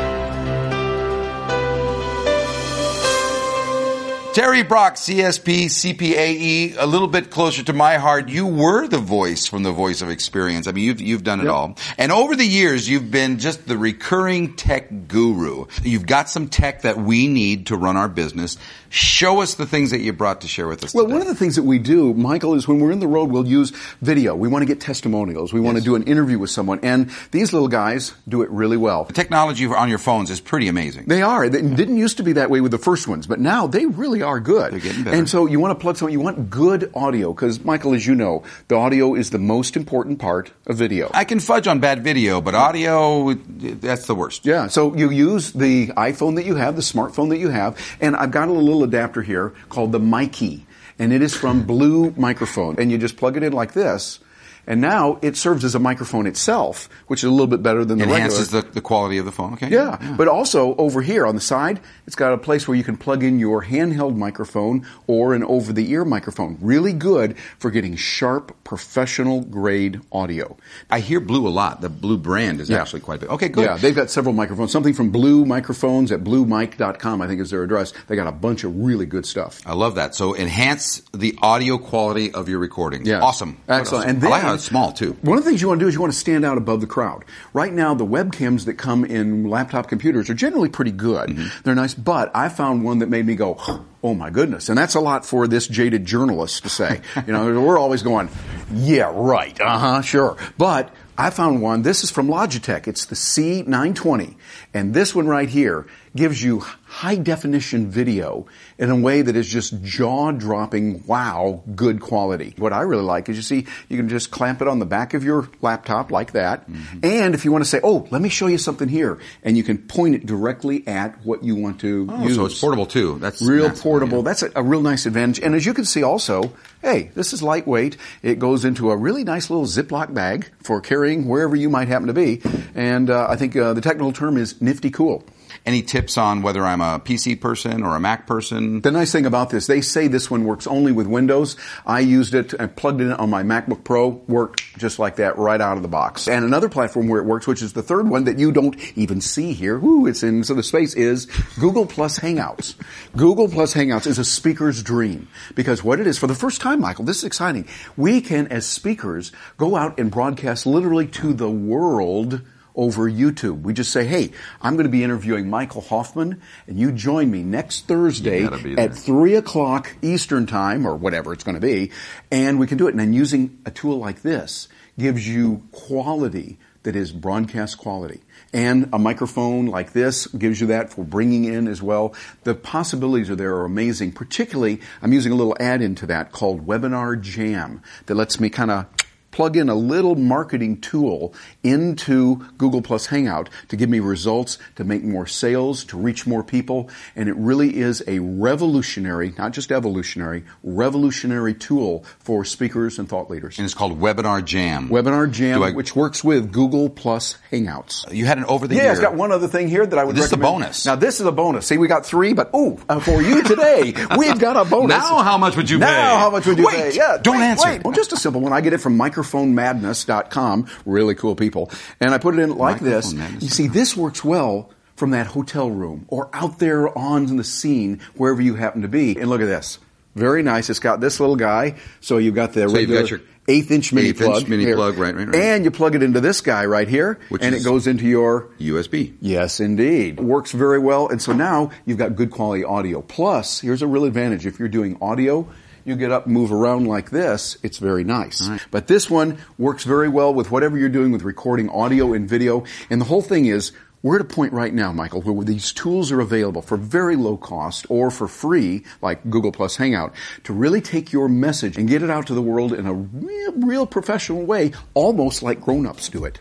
Terry Brock, CSP, CPAE, a little bit closer to my heart. You were the voice from the Voice of Experience. I mean, you've, you've done it all. And over the years, you've been just the recurring tech guru. You've got some tech that we need to run our business. Show us the things that you brought to share with us Well, today. one of the things that we do, Michael, is when we're in the road, we'll use video. We want to get testimonials. We want to do an interview with someone. And these little guys do it really well. the technology on your phones is pretty amazing. They are. They didn't used to be that way with the first ones, but now they really are good. They're getting better. And so you want to plug something, you want good audio, because Michael, as you know, the audio is the most important part of video. I can fudge on bad video, but audio, that's the worst. Yeah, so you use the iPhone that you have, the smartphone that you have, and I've got a little adapter here called the Mikey, and it is from Blue Microphone, and you just plug it in like this, and now it serves as a microphone itself, which is a little bit better than the Enhances regular. the, the quality of the phone. Okay. Yeah, but also over here on the side, it's got a place where you can plug in your handheld microphone or an over-the-ear microphone. Really good for getting sharp, professional grade audio. I hear Blue a lot. The Blue brand is Yeah. actually quite big. Okay, good. Yeah, they've got several microphones. Something from Blue Microphones at bluemic.com, I think is their address. They got a bunch of really good stuff. I love that. So enhance the audio quality of your recording. Yeah. Awesome. Excellent. And oh, then, I like how it's small too. One of the things you want to do is you want to stand out above the crowd. Right now, the webcams that come in laptop computers are generally pretty good. Mm-hmm. They're nice, but I found one that made me go, oh my goodness. And that's a lot for this jaded journalist to say. you know, we're always going, yeah, right, uh huh, sure. But I found one, this is from Logitech. It's the C920. And this one right here gives you high definition video in a way that is just jaw dropping, wow, good quality. What I really like is you see, you can just clamp it on the back of your laptop like that. And if you want to say, oh, let me show you something here, and you can point it directly at what you want to Oh, use. so it's portable too. That's Real massive, portable. yeah. That's a, a real nice advantage. And as you can see also, hey, this is lightweight. It goes into a really nice little Ziploc bag for carrying wherever you might happen to be. And uh, I think uh, the technical term is nifty cool. Any tips on whether I'm a PC person or a Mac person? The nice thing about this, they say this one works only with Windows. I used it and plugged it in on my MacBook Pro, worked just like that right out of the box. And another platform where it works, which is the third one that you don't even see here, whoo, it's in so the space, is Google Plus Hangouts. Google Plus Hangouts is a speaker's dream because what it is, for the first time, Michael, this is exciting. We can, as speakers, go out and broadcast literally to the world over YouTube. We just say, hey, I'm going to be interviewing Michael Hoffman, and you join me next Thursday You gotta be there. at 3 o'clock Eastern Time, or whatever it's going to be, and we can do it. And then using a tool like this gives you quality that is broadcast quality. And a microphone like this gives you that for bringing in as well. The possibilities are there are amazing. Particularly, I'm using a little add-in to that called Webinar Jam that lets me kind of plug in a little marketing tool into Google Plus Hangout to give me results, to make more sales, to reach more people. And it really is a revolutionary, not just evolutionary, revolutionary tool for speakers and thought leaders. And it's called Webinar Jam. Webinar Jam, I- which works with Google Plus Hangouts. You had an over the Yeah, year. it's got one other thing here that I would This is a bonus. Now this is a bonus. See, we got three, but ooh, uh, for you today, we've got a bonus. Now how much would you now pay? Now, how much would you Wait, pay? Yeah, don't wait, answer. Wait. Well, just a simple one. I get it from microphonemadness.com. Really cool people. And I put it in like this. You see, this works well from that hotel room or out there on the scene, wherever you happen to be. And look at this. Very nice. It's got this little guy. So you've got the you've regular got your eighth inch mini eighth inch plug. mini here. plug, right, right, right. And you plug it into this guy right here. Which and is- it goes into your USB. Yes, indeed. Works very well. And so now you've got good quality audio. Plus, here's a real advantage. If you're doing audio, you get up, move around like this, it's very nice. But this one works very well with whatever you're doing with recording audio and video. And the whole thing is, we're at a point right now, Michael, where these tools are available for very low cost or for free, like Google Plus Hangout, to really take your message and get it out to the world in a real, real professional way, almost like grown-ups do it.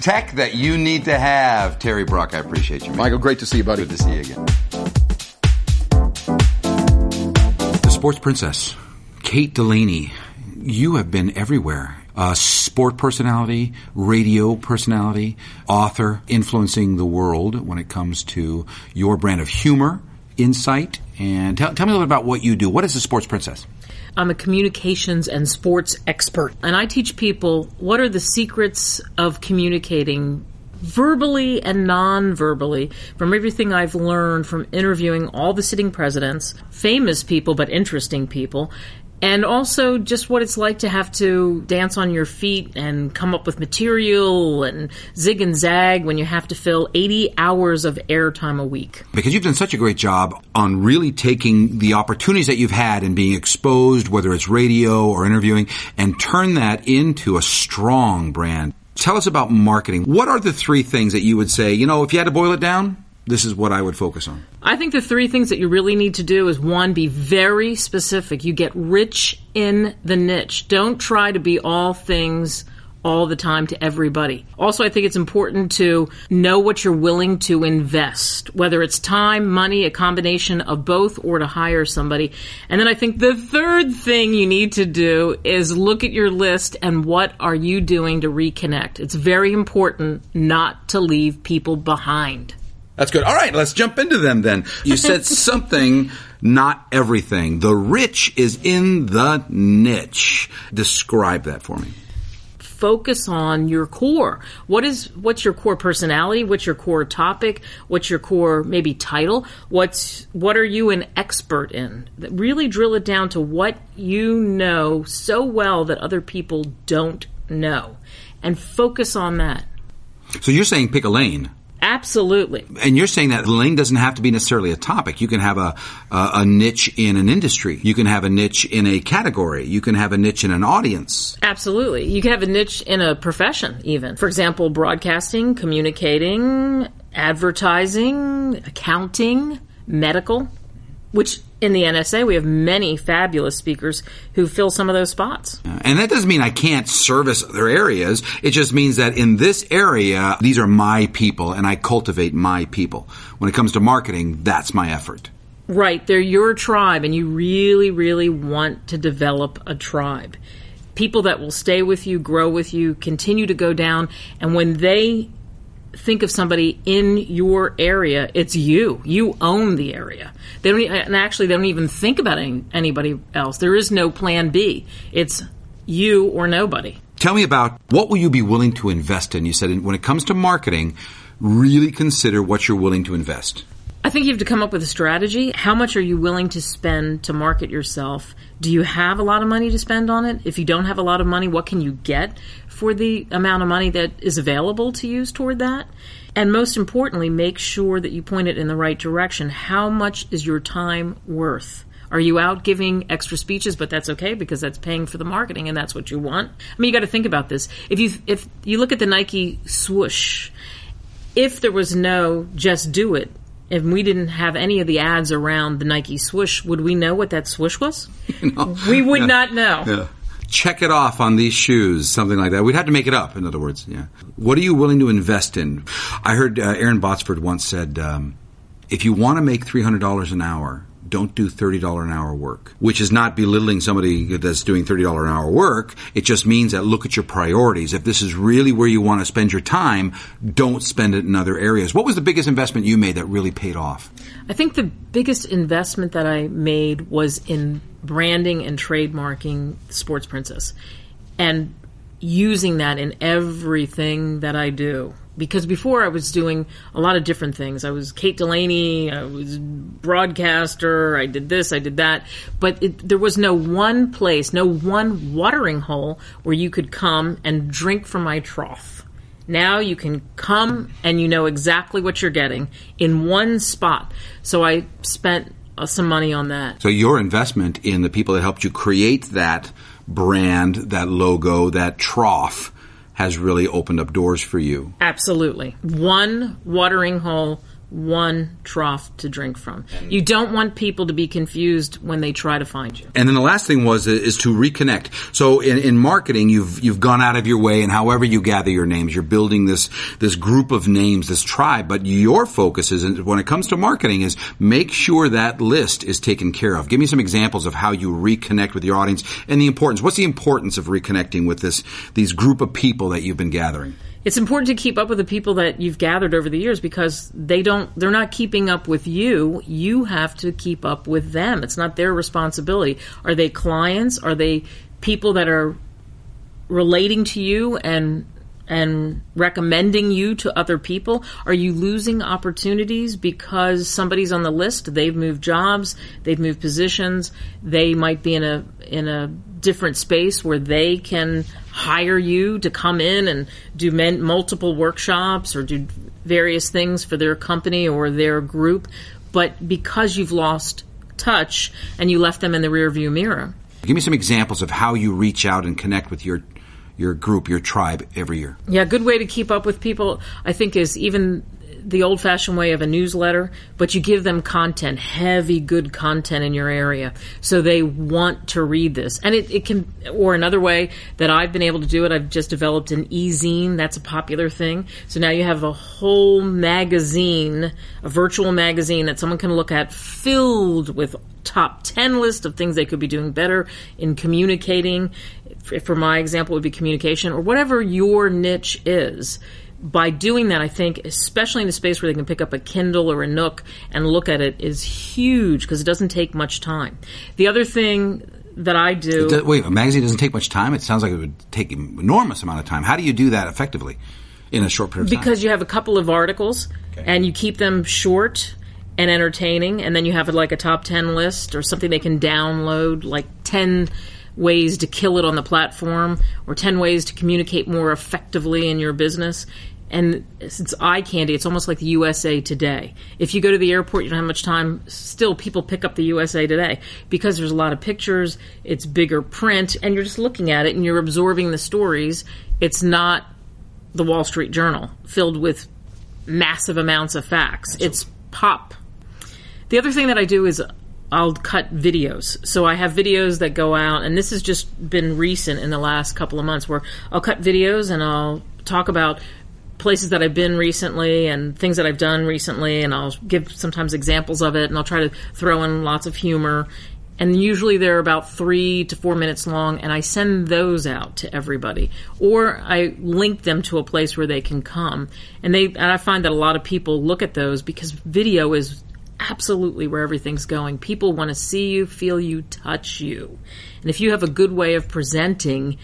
Tech that you need to have. Terry Brock, I appreciate you. man. Michael, great to see you, buddy. Good to see you again. The sports princess, Kate Delaney. You have been everywhere. A sport personality, radio personality, author, influencing the world when it comes to your brand of humor, insight, and tell, tell me a little bit about what you do. What is a sports princess? I'm a communications and sports expert, and I teach people what are the secrets of communicating verbally and non-verbally from everything I've learned from interviewing all the sitting presidents, famous people but interesting people, and also just what it's like to have to dance on your feet and come up with material and zig and zag when you have to fill 80 hours of airtime a week. because you've done such a great job on really taking the opportunities that you've had and being exposed, whether it's radio or interviewing, and turn that into a strong brand. Tell us about marketing. What are the three things that you would say, you know, if you had to boil it down, this is what I would focus on? I think the three things that you really need to do is one, be very specific. You get rich in the niche. Don't try to be all things all the time to everybody. Also, I think it's important to know what you're willing to invest, whether it's time, money, a combination of both, or to hire somebody. And then I think the third thing you need to do is look at your list and what are you doing to reconnect. It's very important not to leave people behind. That's good. All right, let's jump into them then. You said something, not everything. The rich is in the niche. Describe that for me. Focus on your core. What is what's your core personality? What's your core topic? What's your core maybe title? What's what are you an expert in? Really drill it down to what you know so well that other people don't know and focus on that. So you're saying pick a lane. Absolutely. And you're saying that lane doesn't have to be necessarily a topic. You can have a, a, a niche in an industry. You can have a niche in a category. You can have a niche in an audience. Absolutely. You can have a niche in a profession, even. For example, broadcasting, communicating, advertising, accounting, medical, which in the NSA, we have many fabulous speakers who fill some of those spots. And that doesn't mean I can't service other areas. It just means that in this area, these are my people and I cultivate my people. When it comes to marketing, that's my effort. Right, they're your tribe, and you really, really want to develop a tribe. People that will stay with you, grow with you, continue to go down, and when they think of somebody in your area, it's you. You own the area. They don't, and actually, they don't even think about any, anybody else. There is no plan B. It's you or nobody. Tell me about what will you be willing to invest in? You said when it comes to marketing, really consider what you're willing to invest. I think you have to come up with a strategy. How much are you willing to spend to market yourself? Do you have a lot of money to spend on it? If you don't have a lot of money, what can you get for the amount of money that is available to use toward that? And most importantly, make sure that you point it in the right direction. How much is your time worth? Are you out giving extra speeches? But that's okay because that's paying for the marketing and that's what you want. I mean, you got to think about this. If you if you look at the Nike swoosh, if there was no just do it, if we didn't have any of the ads around the Nike swoosh, would we know what that swoosh was? No. We would Yeah. not know. Yeah. Check it off on these shoes, something like that. We'd have to make it up, in other words. Yeah. What are you willing to invest in? I heard uh, Aaron Botsford once said, um, if you want to make $300 an hour, don't do $30 an hour work, which is not belittling somebody that's doing $30 an hour work. It just means that look at your priorities. If this is really where you want to spend your time, don't spend it in other areas. What was the biggest investment you made that really paid off? I think the biggest investment that I made was in branding and trademarking Sports Princess and using that in everything that I do. Because before I was doing a lot of different things. I was Kate Delaney, I was broadcaster, I did this, I did that. But it, there was no one place, no one watering hole where you could come and drink from my trough. Now you can come and you know exactly what you're getting in one spot. So I spent uh, some money on that. So your investment in the people that helped you create that brand, that logo, that trough has really opened up doors for you. Absolutely. One watering hole, one trough to drink from. You don't want people to be confused when they try to find you. And then the last thing was is to reconnect. So in, in marketing, you've you've gone out of your way, and however you gather your names, you're building this this group of names, this tribe. But your focus is when it comes to marketing is make sure that list is taken care of. Give me some examples of how you reconnect with your audience and the importance. What's the importance of reconnecting with this these group of people that you've been gathering? It's important to keep up with the people that you've gathered over the years because they don't they're not keeping up with you. You have to keep up with them. It's not their responsibility. Are they clients? Are they people that are relating to you and and recommending you to other people? Are you losing opportunities because somebody's on the list? They've moved jobs, they've moved positions, they might be in a in a different space where they can hire you to come in and do men, multiple workshops or do various things for their company or their group, but because you've lost touch and you left them in the rearview mirror. Give me some examples of how you reach out and connect with your your group, your tribe every year. Yeah, good way to keep up with people, I think, is even the old fashioned way of a newsletter, but you give them content, heavy, good content in your area. So they want to read this. And it, it can, or another way that I've been able to do it, I've just developed an e-zine. That's a popular thing. So now you have a whole magazine, a virtual magazine that someone can look at filled with top 10 list of things they could be doing better in communicating. For my example, it would be communication or whatever your niche is by doing that, I think, especially in a space where they can pick up a Kindle or a Nook and look at it, is huge because it doesn't take much time. The other thing that I do, Does- Wait, a magazine doesn't take much time. It sounds like it would take an enormous amount of time. How do you do that effectively in a short period of time? because you have a couple of articles and you keep them short and entertaining, and then you have like a top 10 list or something they can download, like 10 ways to kill it on the platform or 10 ways to communicate more effectively in your business. And since eye candy, it's almost like the USA Today. If you go to the airport, you don't have much time. Still, people pick up the USA Today because there's a lot of pictures. It's bigger print, and you're just looking at it and you're absorbing the stories. It's not the Wall Street Journal filled with massive amounts of facts. It's pop. The other thing that I do is I'll cut videos. So I have videos that go out, and this has just been recent in the last couple of months where I'll cut videos and I'll talk about places that I've been recently and things that I've done recently, and I'll give sometimes examples of it, and I'll try to throw in lots of humor. And usually they're about three to four minutes long, and I send those out to everybody, or I link them to a place where they can come. And they, and I find that a lot of people look at those because video is absolutely where everything's going. People want to see you, feel you, touch you. And if you have a good way of presenting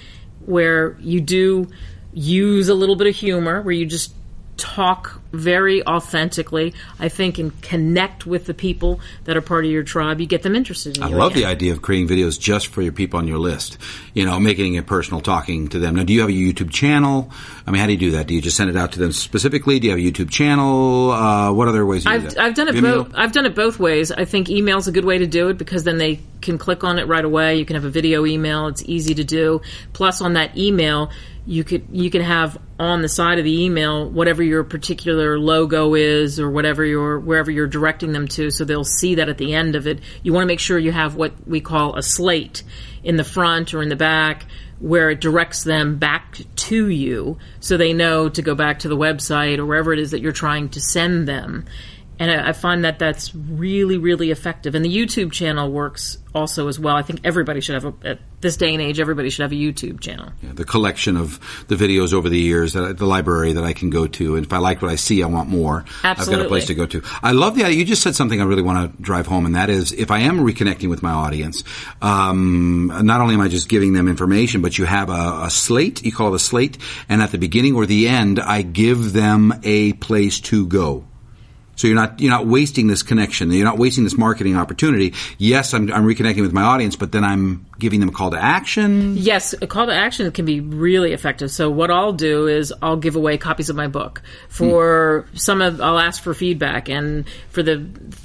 where you do use a little bit of humor, where you just talk very authentically, I think, and connect with the people that are part of your tribe, you get them interested in I you. love again. the idea of creating videos just for your people on your list. You know, making it personal, talking to them. Now, do you have a YouTube channel? I mean, how do you do that? Do you just send it out to them specifically? Do you have a YouTube channel? Uh, what other ways do you I've, that? I've done it Vimeo? both. I've done it both ways. I think email's a good way to do it because then they can click on it right away. You can have a video email. It's easy to do. Plus, on that email, you could you can have on the side of the email whatever your particular logo is or whatever your wherever you're directing them to, so they'll see that at the end of it. You want to make sure you have what we call a slate in the front or in the back where it directs them back to you so they know to go back to the website or wherever it is that you're trying to send them. And I, I find that that's really, really effective. And the YouTube channel works also as well. I think everybody should have a, at this day and age, everybody should have a YouTube channel. Yeah, the collection of the videos over the years, that, the library that I can go to. And if I like what I see, I want more. Absolutely. I've got a place to go to. I love the idea. You just said something I really want to drive home, and that is if I am reconnecting with my audience, um, not only am I just giving them information, but you have a, a slate, you call it a slate, and at the beginning or the end, I give them a place to go. So you're not you're not wasting this connection. You're not wasting this marketing opportunity. Yes, I'm, I'm reconnecting with my audience, but then I'm giving them a call to action. Yes, a call to action can be really effective. So what I'll do is I'll give away copies of my book for some of I'll ask for feedback and for the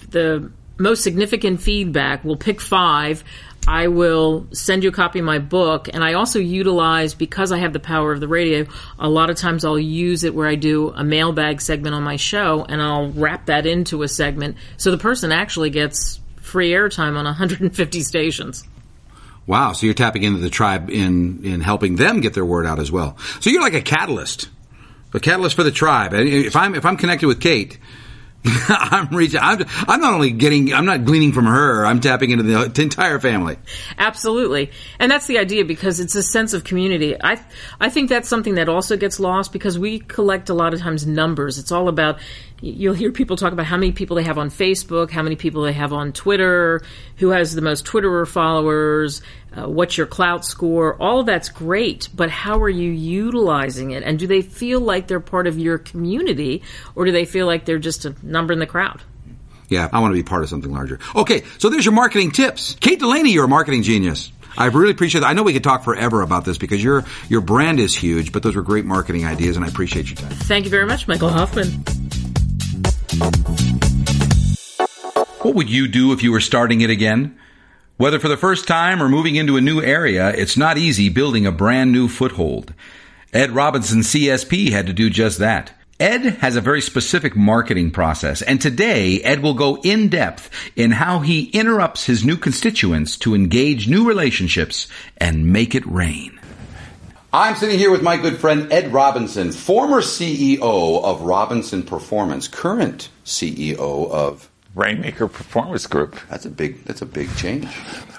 the most significant feedback, we'll pick 5. I will send you a copy of my book and I also utilize because I have the power of the radio, a lot of times I'll use it where I do a mailbag segment on my show and I'll wrap that into a segment so the person actually gets free airtime on 150 stations. Wow, so you're tapping into the tribe in in helping them get their word out as well. So you're like a catalyst, a catalyst for the tribe. And if I'm if I'm connected with Kate, I'm reaching. I'm, I'm not only getting. I'm not gleaning from her. I'm tapping into the, the entire family. Absolutely. And that's the idea because it's a sense of community. I I think that's something that also gets lost because we collect a lot of times numbers. It's all about you'll hear people talk about how many people they have on Facebook, how many people they have on Twitter, who has the most Twitterer followers, uh, what's your clout score. All of that's great, but how are you utilizing it? And do they feel like they're part of your community or do they feel like they're just a number in the crowd? Yeah, I want to be part of something larger. Okay, so there's your marketing tips. Kate Delaney, you're a marketing genius. I really appreciate that. I know we could talk forever about this because your your brand is huge, but those were great marketing ideas, and I appreciate your time. Thank you very much, Michael Hoffman. What would you do if you were starting it again? Whether for the first time or moving into a new area, it's not easy building a brand new foothold. Ed Robinson CSP had to do just that. Ed has a very specific marketing process, and today Ed will go in depth in how he interrupts his new constituents to engage new relationships and make it rain. I'm sitting here with my good friend Ed Robinson, former CEO of Robinson Performance, current CEO of Rainmaker Performance Group. That's a big. That's a big change.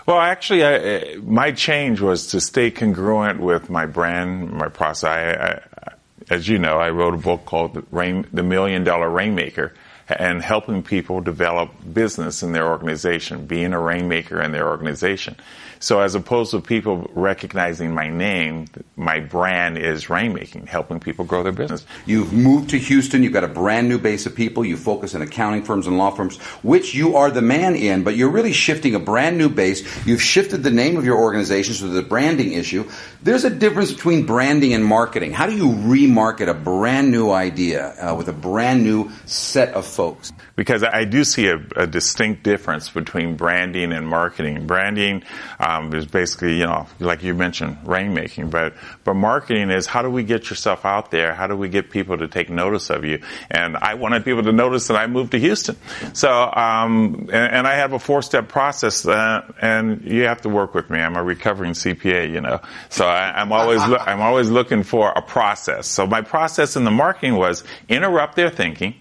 Well, actually, I, uh, my change was to stay congruent with my brand, my process. I, I, as you know, I wrote a book called Rain, the Million Dollar Rainmaker, and helping people develop business in their organization, being a rainmaker in their organization. So, as opposed to people recognizing my name, my brand is rainmaking, helping people grow their business. You've moved to Houston. You've got a brand new base of people. You focus in accounting firms and law firms, which you are the man in, but you're really shifting a brand new base. You've shifted the name of your organization, so the branding issue. There's a difference between branding and marketing. How do you remarket a brand new idea uh, with a brand new set of folks? Because I do see a, a distinct difference between branding and marketing. Branding um, is basically, you know, like you mentioned, rainmaking, but but marketing is how do we get yourself out there? How do we get people to take notice of you? And I wanted people to notice that I moved to Houston. So, um, and, and I have a four-step process, uh, and you have to work with me. I'm a recovering CPA, you know, so I, I'm always lo- I'm always looking for a process. So my process in the marketing was interrupt their thinking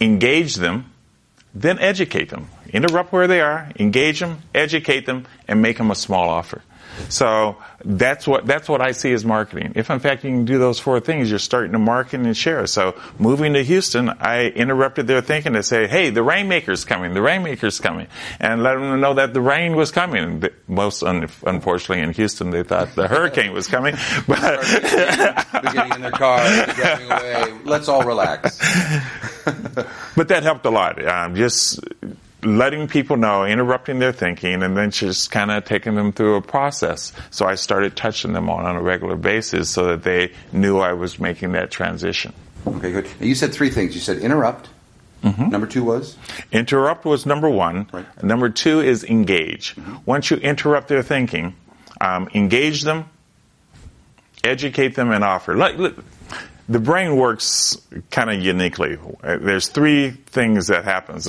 engage them, then educate them. Interrupt where they are, engage them, educate them, and make them a small offer. So that's what that's what I see as marketing. If in fact you can do those four things, you're starting to market and share. So moving to Houston, I interrupted their thinking to say, "Hey, the rainmaker's coming. The rainmaker's coming," and let them know that the rain was coming. Most un- unfortunately in Houston, they thought the hurricane was coming, but getting in their car, driving away. Let's all relax. but that helped a lot. Um, just letting people know, interrupting their thinking, and then just kind of taking them through a process. So I started touching them on, on a regular basis so that they knew I was making that transition. Okay, good. You said three things. You said interrupt. Mm-hmm. Number two was? Interrupt was number one. Right. Number two is engage. Mm-hmm. Once you interrupt their thinking, um, engage them, educate them, and offer. Like, the brain works kind of uniquely. There's three things that happens.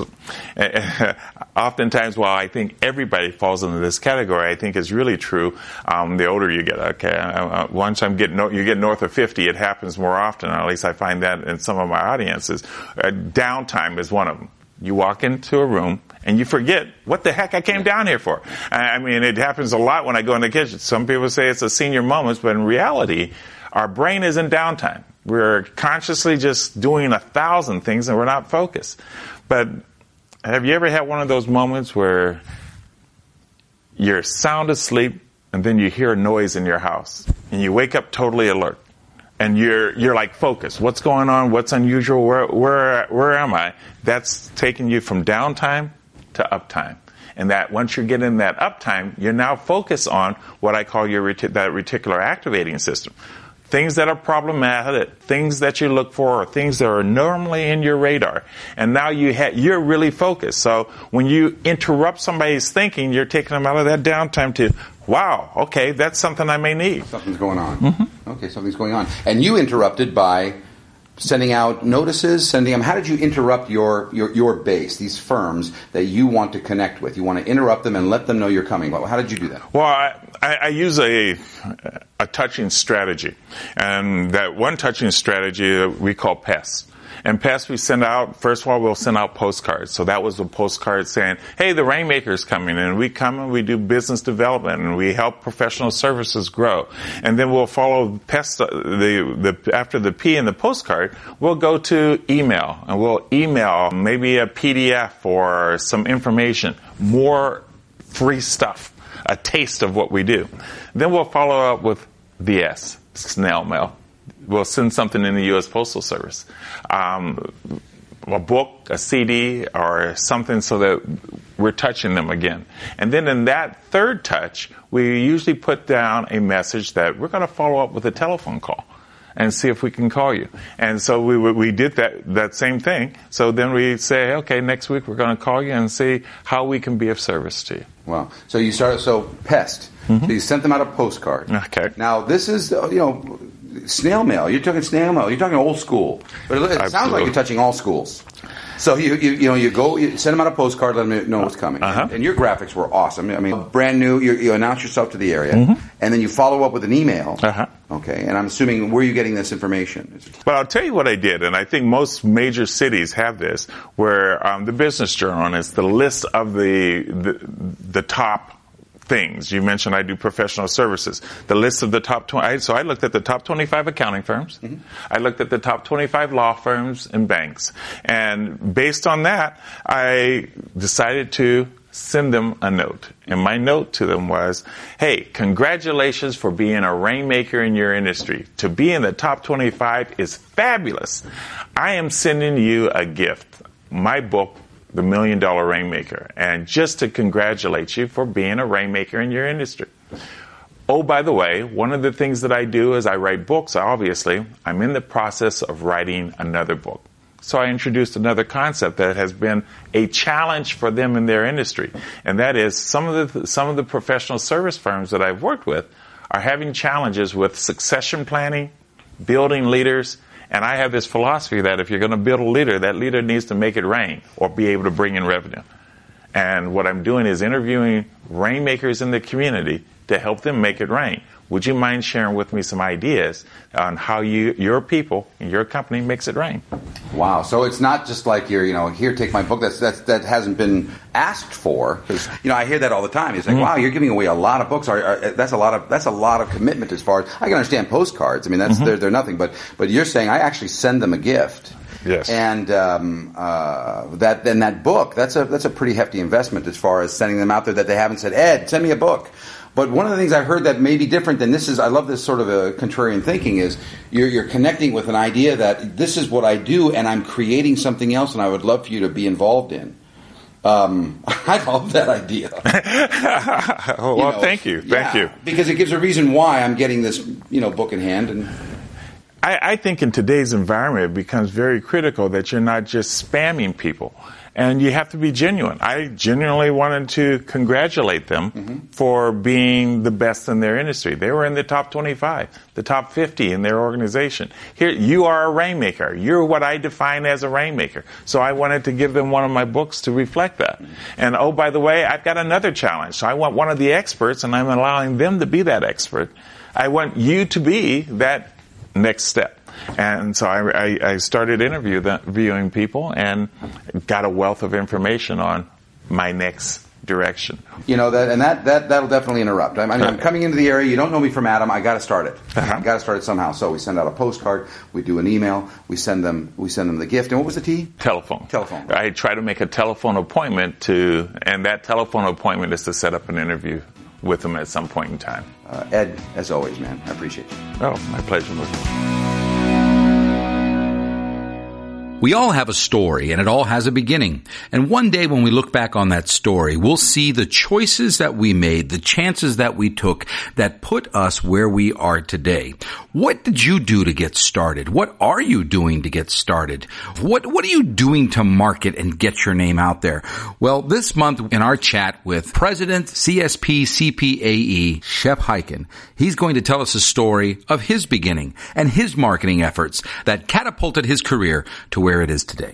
Oftentimes, while I think everybody falls into this category, I think is really true. Um, the older you get, okay, once I'm getting you get north of 50, it happens more often. Or at least I find that in some of my audiences. Uh, downtime is one of them. You walk into a room and you forget what the heck I came down here for. I mean, it happens a lot when I go in the kitchen. Some people say it's a senior moment, but in reality, our brain is in downtime. We're consciously just doing a thousand things and we're not focused. But have you ever had one of those moments where you're sound asleep and then you hear a noise in your house and you wake up totally alert and you're you're like focused. What's going on? What's unusual? Where where where am I? That's taking you from downtime to uptime. And that once you get in that uptime, you're now focused on what I call your that reticular activating system things that are problematic, things that you look for, or things that are normally in your radar. And now you ha- you're really focused. So when you interrupt somebody's thinking, you're taking them out of that downtime to, wow, okay, that's something I may need. Something's going on. Mm-hmm. Okay, something's going on. And you interrupted by sending out notices, sending them. How did you interrupt your, your, your base, these firms that you want to connect with? You want to interrupt them and let them know you're coming. How did you do that? Well, I, I use a, a touching strategy. And that one touching strategy we call PEST. And past we send out, first of all, we'll send out postcards. So that was a postcard saying, hey, the Rainmaker's coming and we come and we do business development and we help professional services grow. And then we'll follow past the, the, after the P in the postcard, we'll go to email and we'll email maybe a PDF or some information, more free stuff, a taste of what we do. Then we'll follow up with the S, snail mail we'll send something in the U.S. Postal Service. Um, a book, a CD, or something so that we're touching them again. And then in that third touch, we usually put down a message that we're going to follow up with a telephone call and see if we can call you. And so we, we did that, that same thing. So then we say, okay, next week we're going to call you and see how we can be of service to you. Wow. So you started, so pest. Mm-hmm. So you sent them out a postcard. Okay. Now this is, you know, snail mail. You're talking snail mail. You're talking old school. But it, it sounds like you're touching all schools. So you, you, you know you go you send them out a postcard, let them know what's coming, uh-huh. and, and, your graphics were awesome. I mean, brand new. You, you announce yourself to the area, mm-hmm. and then you follow up with an email. Uh-huh. Okay, and I'm assuming where are you getting this information? Well, I'll tell you what I did, and I think most major cities have this, where um, the Business Journal is the list of the, the the top things. You mentioned I do professional services. The list of the top 20, so I looked at the top 25 accounting firms. Mm-hmm. I looked at the top 25 law firms and banks. And based on that, I decided to send them a note. And my note to them was, hey, congratulations for being a rainmaker in your industry. To be in the top 25 is fabulous. I am sending you a gift. My book, the Million Dollar Rainmaker, and just to congratulate you for being a rainmaker in your industry. Oh, by the way, one of the things that I do is I write books, obviously. I'm in the process of writing another book. So I introduced another concept that has been a challenge for them in their industry. And that is some of the, some of the professional service firms that I've worked with are having challenges with succession planning, building leaders, and I have this philosophy that if you're going to build a leader, that leader needs to make it rain or be able to bring in revenue. And what I'm doing is interviewing rainmakers in the community to help them make it rain. Would you mind sharing with me some ideas on how you, your people, and your company makes it rain? Wow. So it's not just like you're, you know, here, take my book. That's, that's that hasn't been asked for. Because you know, I hear that all the time. It's like, mm-hmm. wow, you're giving away a lot of books. Are, are, that's a lot of that's a lot of commitment as far as I can understand postcards. I mean, that's mm-hmm. they're, they're nothing. But but you're saying I actually send them a gift. Yes. And um, uh, that then that book that's a that's a pretty hefty investment as far as sending them out there that they haven't said Ed send me a book. But one of the things I heard that may be different than this is I love this sort of a contrarian thinking is you're, you're connecting with an idea that this is what I do and I'm creating something else and I would love for you to be involved in. Um, I love that idea. well, you know, thank you, thank yeah, you. Because it gives a reason why I'm getting this, you know, book in hand. And I, I think in today's environment, it becomes very critical that you're not just spamming people and you have to be genuine. I genuinely wanted to congratulate them mm-hmm. for being the best in their industry. They were in the top 25, the top 50 in their organization. Here, you are a rainmaker. You're what I define as a rainmaker. So I wanted to give them one of my books to reflect that. Mm-hmm. And oh, by the way, I've got another challenge. So I want one of the experts, and I'm allowing them to be that expert. I want you to be that next step. And so I, I, I started interviewing people and got a wealth of information on my next direction. You know that, and that that that'll definitely interrupt. I mean, I'm coming into the area. You don't know me from Adam. I got to start it. Uh-huh. I got to start it somehow. So we send out a postcard. We do an email. We send them. We send them the gift. And what was the T? Telephone. Telephone. I try to make a telephone appointment to, and that telephone appointment is to set up an interview with them at some point in time. Uh, Ed, as always, man, I appreciate you. Oh, my pleasure. We all have a story and it all has a beginning. And one day when we look back on that story, we'll see the choices that we made, the chances that we took that put us where we are today. What did you do to get started? What are you doing to get started? What, what are you doing to market and get your name out there? Well, this month in our chat with President CSP CPAE, Shep Hyken, he's going to tell us a story of his beginning and his marketing efforts that catapulted his career to where where it is today.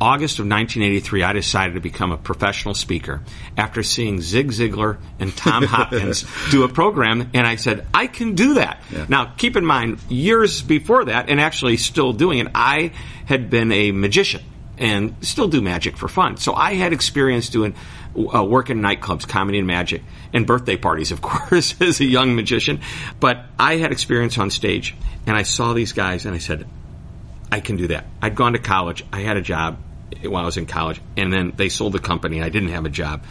August of 1983, I decided to become a professional speaker after seeing Zig Ziglar and Tom Hopkins do a program, and I said, I can do that. Yeah. Now, keep in mind, years before that, and actually still doing it, I had been a magician and still do magic for fun. So I had experience doing uh, work in nightclubs, comedy and magic, and birthday parties, of course, as a young magician. But I had experience on stage, and I saw these guys, and I said, I can do that. I'd gone to college. I had a job while I was in college, and then they sold the company. I didn't have a job.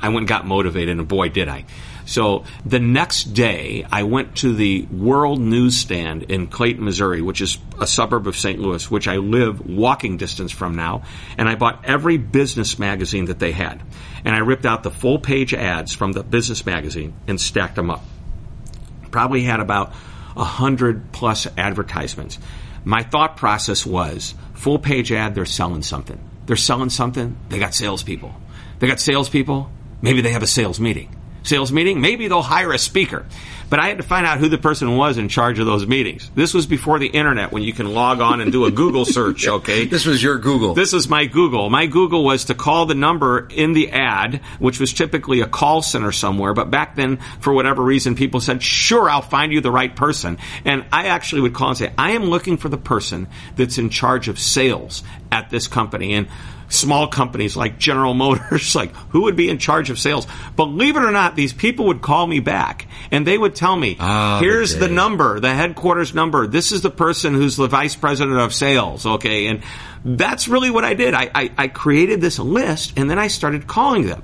I went and got motivated, and boy, did I. So the next day, I went to the World Newsstand in Clayton, Missouri, which is a suburb of St. Louis, which I live walking distance from now, and I bought every business magazine that they had. And I ripped out the full page ads from the business magazine and stacked them up. Probably had about a hundred plus advertisements my thought process was full page ad, they're selling something. They're selling something, they got salespeople. They got salespeople, maybe they have a sales meeting. Sales meeting, maybe they'll hire a speaker. But I had to find out who the person was in charge of those meetings. This was before the internet when you can log on and do a Google search, okay? this was your Google. This is my Google. My Google was to call the number in the ad, which was typically a call center somewhere. But back then, for whatever reason, people said, sure, I'll find you the right person. And I actually would call and say, I am looking for the person that's in charge of sales at this company. And small companies like General Motors, like who would be in charge of sales? Believe it or not, these people would call me back and they would tell me, oh, here's the, number, the headquarters number. This is the person who's the vice president of sales. Okay. And that's really what I did. I, I, I created this list and then I started calling them.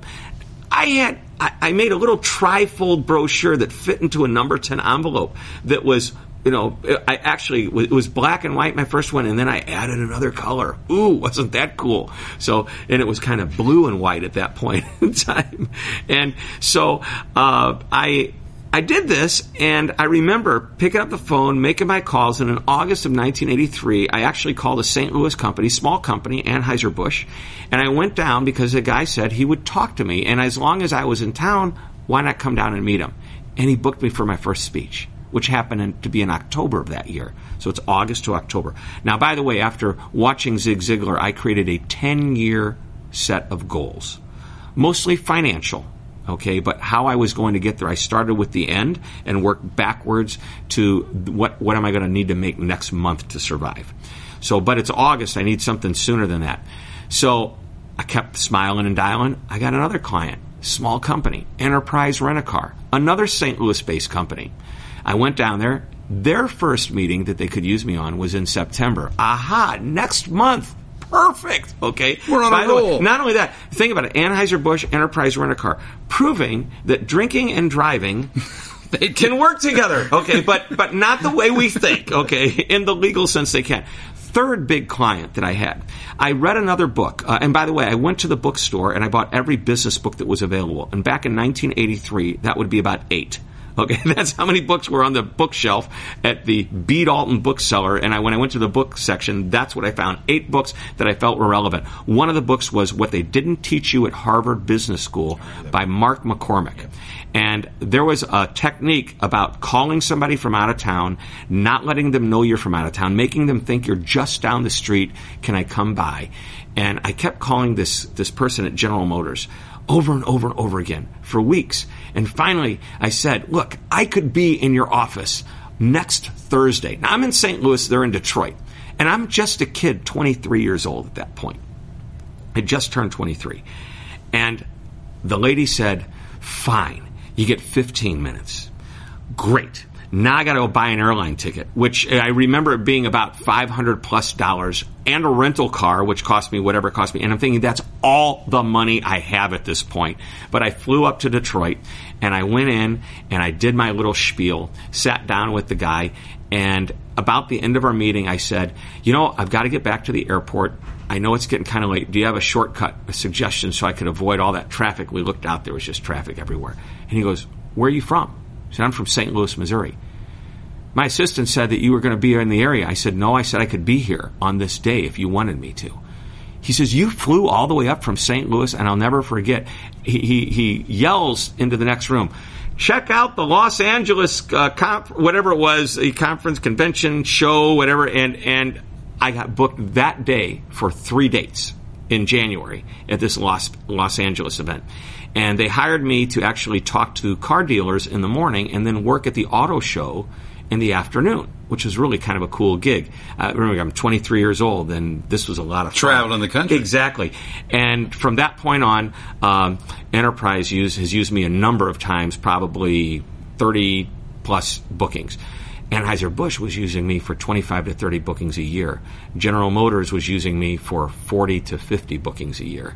I had, I made a little trifold brochure that fit into a number 10 envelope that was you know, I actually it was black and white my first one, and then I added another color. Ooh, wasn't that cool? So, and it was kind of blue and white at that point in time, and so uh, I I did this, and I remember picking up the phone, making my calls, and in August of 1983, I actually called a St. Louis company, small company, Anheuser Busch, and I went down because the guy said he would talk to me, and as long as I was in town, why not come down and meet him? And he booked me for my first speech which happened to be in October of that year. So it's August to October. Now, by the way, after watching Zig Ziglar, I created a 10 year set of goals, mostly financial. okay, but how I was going to get there. I started with the end and worked backwards to what, what am I going to need to make next month to survive. So, but it's August. I need something sooner than that. So I kept smiling and dialing. I got another client, small company, Enterprise Rent a Car, another St. Louis based company. I went down there. Their first meeting that they could use me on was in September. Aha, next month. Perfect. Okay. We're on By a the way, roll. not only that, think about it. Anheuser-Busch Enterprise Rent a Car, proving that drinking and driving they can work together. Okay, but but not the way we think. Okay, in the legal sense, they can. Third big client that I had, I read another book, uh, and by the way, I went to the bookstore and I bought every business book that was available. And back in 1983, that would be about eight. Okay, that's how many books were on the bookshelf at the B. Dalton bookseller. And I, when I went to the book section, that's what I found. Eight books that I felt were relevant. One of the books was What They Didn't Teach You at Harvard Business School by Mark McCormack. And there was a technique about calling somebody from out of town, not letting them know you're from out of town, making them think you're just down the street. Can I come by? And I kept calling this, this person at General Motors over and over and over again for weeks. And finally, I said, Look, I could be in your office next Thursday. Now, I'm in St. Louis, they're in Detroit. And I'm just a kid, 23 years old at that point. I just turned 23. And the lady said, Fine, you get 15 minutes. Great. Now I got to go buy an airline ticket, which I remember it being about 500 plus dollars and a rental car, which cost me whatever it cost me. And I'm thinking that's all the money I have at this point. But I flew up to Detroit and I went in and I did my little spiel, sat down with the guy, and about the end of our meeting, I said, You know, I've got to get back to the airport. I know it's getting kind of late. Do you have a shortcut, a suggestion so I could avoid all that traffic? We looked out, there was just traffic everywhere. And he goes, Where are you from? I'm from St. Louis, Missouri. My assistant said that you were going to be in the area. I said, No, I said I could be here on this day if you wanted me to. He says, You flew all the way up from St. Louis, and I'll never forget. He, he, he yells into the next room, Check out the Los Angeles, uh, whatever it was, a conference, convention, show, whatever. And, and I got booked that day for three dates in January at this Los, Los Angeles event. And they hired me to actually talk to car dealers in the morning and then work at the auto show in the afternoon, which was really kind of a cool gig. Uh, remember, I'm 23 years old, and this was a lot of travel in the country. Exactly. And from that point on, um, Enterprise use, has used me a number of times, probably 30 plus bookings. Anheuser-Busch was using me for 25 to 30 bookings a year. General Motors was using me for 40 to 50 bookings a year.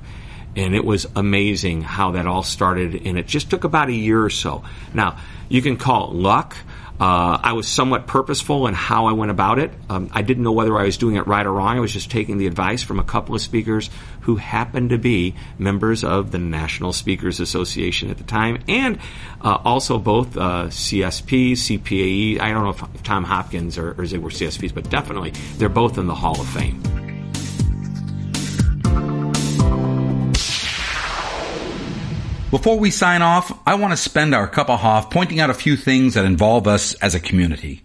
And it was amazing how that all started, and it just took about a year or so. Now, you can call it luck. Uh, I was somewhat purposeful in how I went about it. Um, I didn't know whether I was doing it right or wrong. I was just taking the advice from a couple of speakers who happened to be members of the National Speakers Association at the time, and uh, also both uh, CSP, CPAE. I don't know if, Tom Hopkins or, or Zig were CSPs, but definitely they're both in the Hall of Fame. Before we sign off, I want to spend our cup of Hoff pointing out a few things that involve us as a community.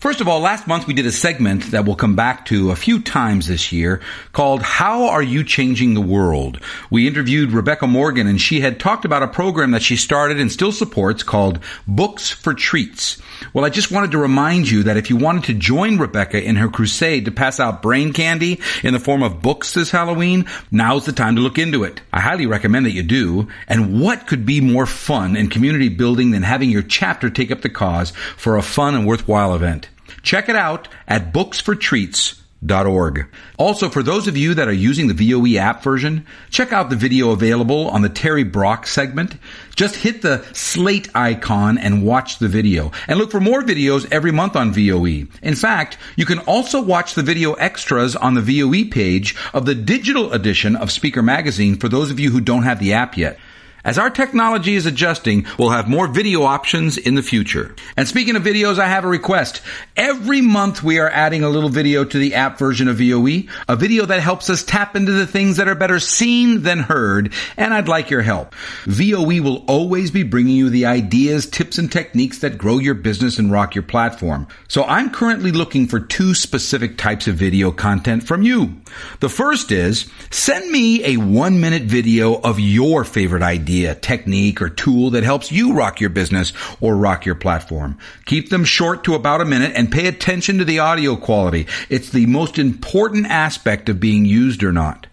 First of all, last month we did a segment that we'll come back to a few times this year called How Are You Changing the World? We interviewed Rebecca Morgan and she had talked about a program that she started and still supports called Books for Treats. Well, I just wanted to remind you that if you wanted to join Rebecca in her crusade to pass out brain candy in the form of books this Halloween, now's the time to look into it. I highly recommend that you do. And what could be more fun and community building than having your chapter take up the cause for a fun and worthwhile event? Check it out at booksfortreats.org. Also, for those of you that are using the VOE app version, check out the video available on the Terry Brock segment. Just hit the slate icon and watch the video. And look for more videos every month on VOE. In fact, you can also watch the video extras on the VOE page of the digital edition of Speaker Magazine for those of you who don't have the app yet. As our technology is adjusting, we'll have more video options in the future. And speaking of videos, I have a request. Every month we are adding a little video to the app version of VOE, a video that helps us tap into the things that are better seen than heard, and I'd like your help. VOE will always be bringing you the ideas, tips, and techniques that grow your business and rock your platform. So I'm currently looking for two specific types of video content from you. The first is send me a one minute video of your favorite idea idea, technique, or tool that helps you rock your business or rock your platform. Keep them short to about a minute and pay attention to the audio quality. It's the most important aspect of being used or not.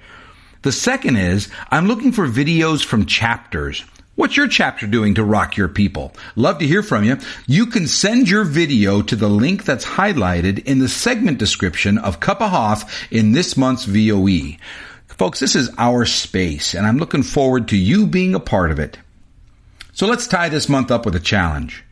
The second is, I'm looking for videos from chapters. What's your chapter doing to rock your people? Love to hear from you. You can send your video to the link that's highlighted in the segment description of Cup of Hoff in this month's VOE. Folks, this is our space, and I'm looking forward to you being a part of it. So let's tie this month up with a challenge.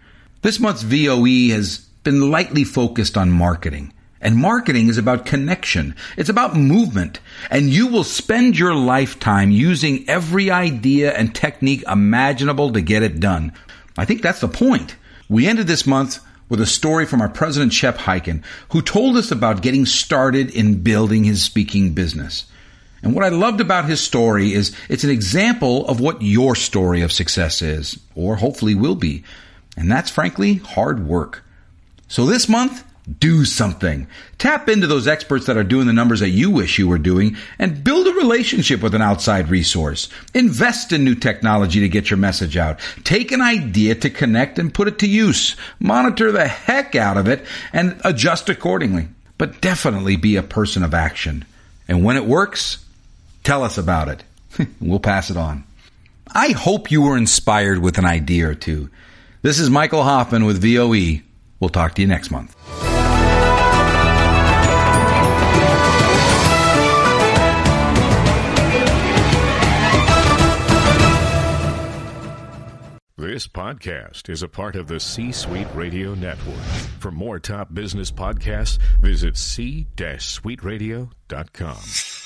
This month's VOE has been lightly focused on marketing. And marketing is about connection. It's about movement. And you will spend your lifetime using every idea and technique imaginable to get it done. I think that's the point. We ended this month with a story from our president, Shep Hyken, who told us about getting started in building his speaking business. And what I loved about his story is it's an example of what your story of success is, or hopefully will be. And that's frankly hard work. So this month, do something. Tap into those experts that are doing the numbers that you wish you were doing and build a relationship with an outside resource. Invest in new technology to get your message out. Take an idea to connect and put it to use. Monitor the heck out of it and adjust accordingly. But definitely be a person of action. And when it works, tell us about it. we'll pass it on. I hope you were inspired with an idea or two. This is Michael Hoffman with VOE. We'll talk to you next month. This podcast is a part of the C Suite Radio Network. For more top business podcasts, visit c-suiteradio.com.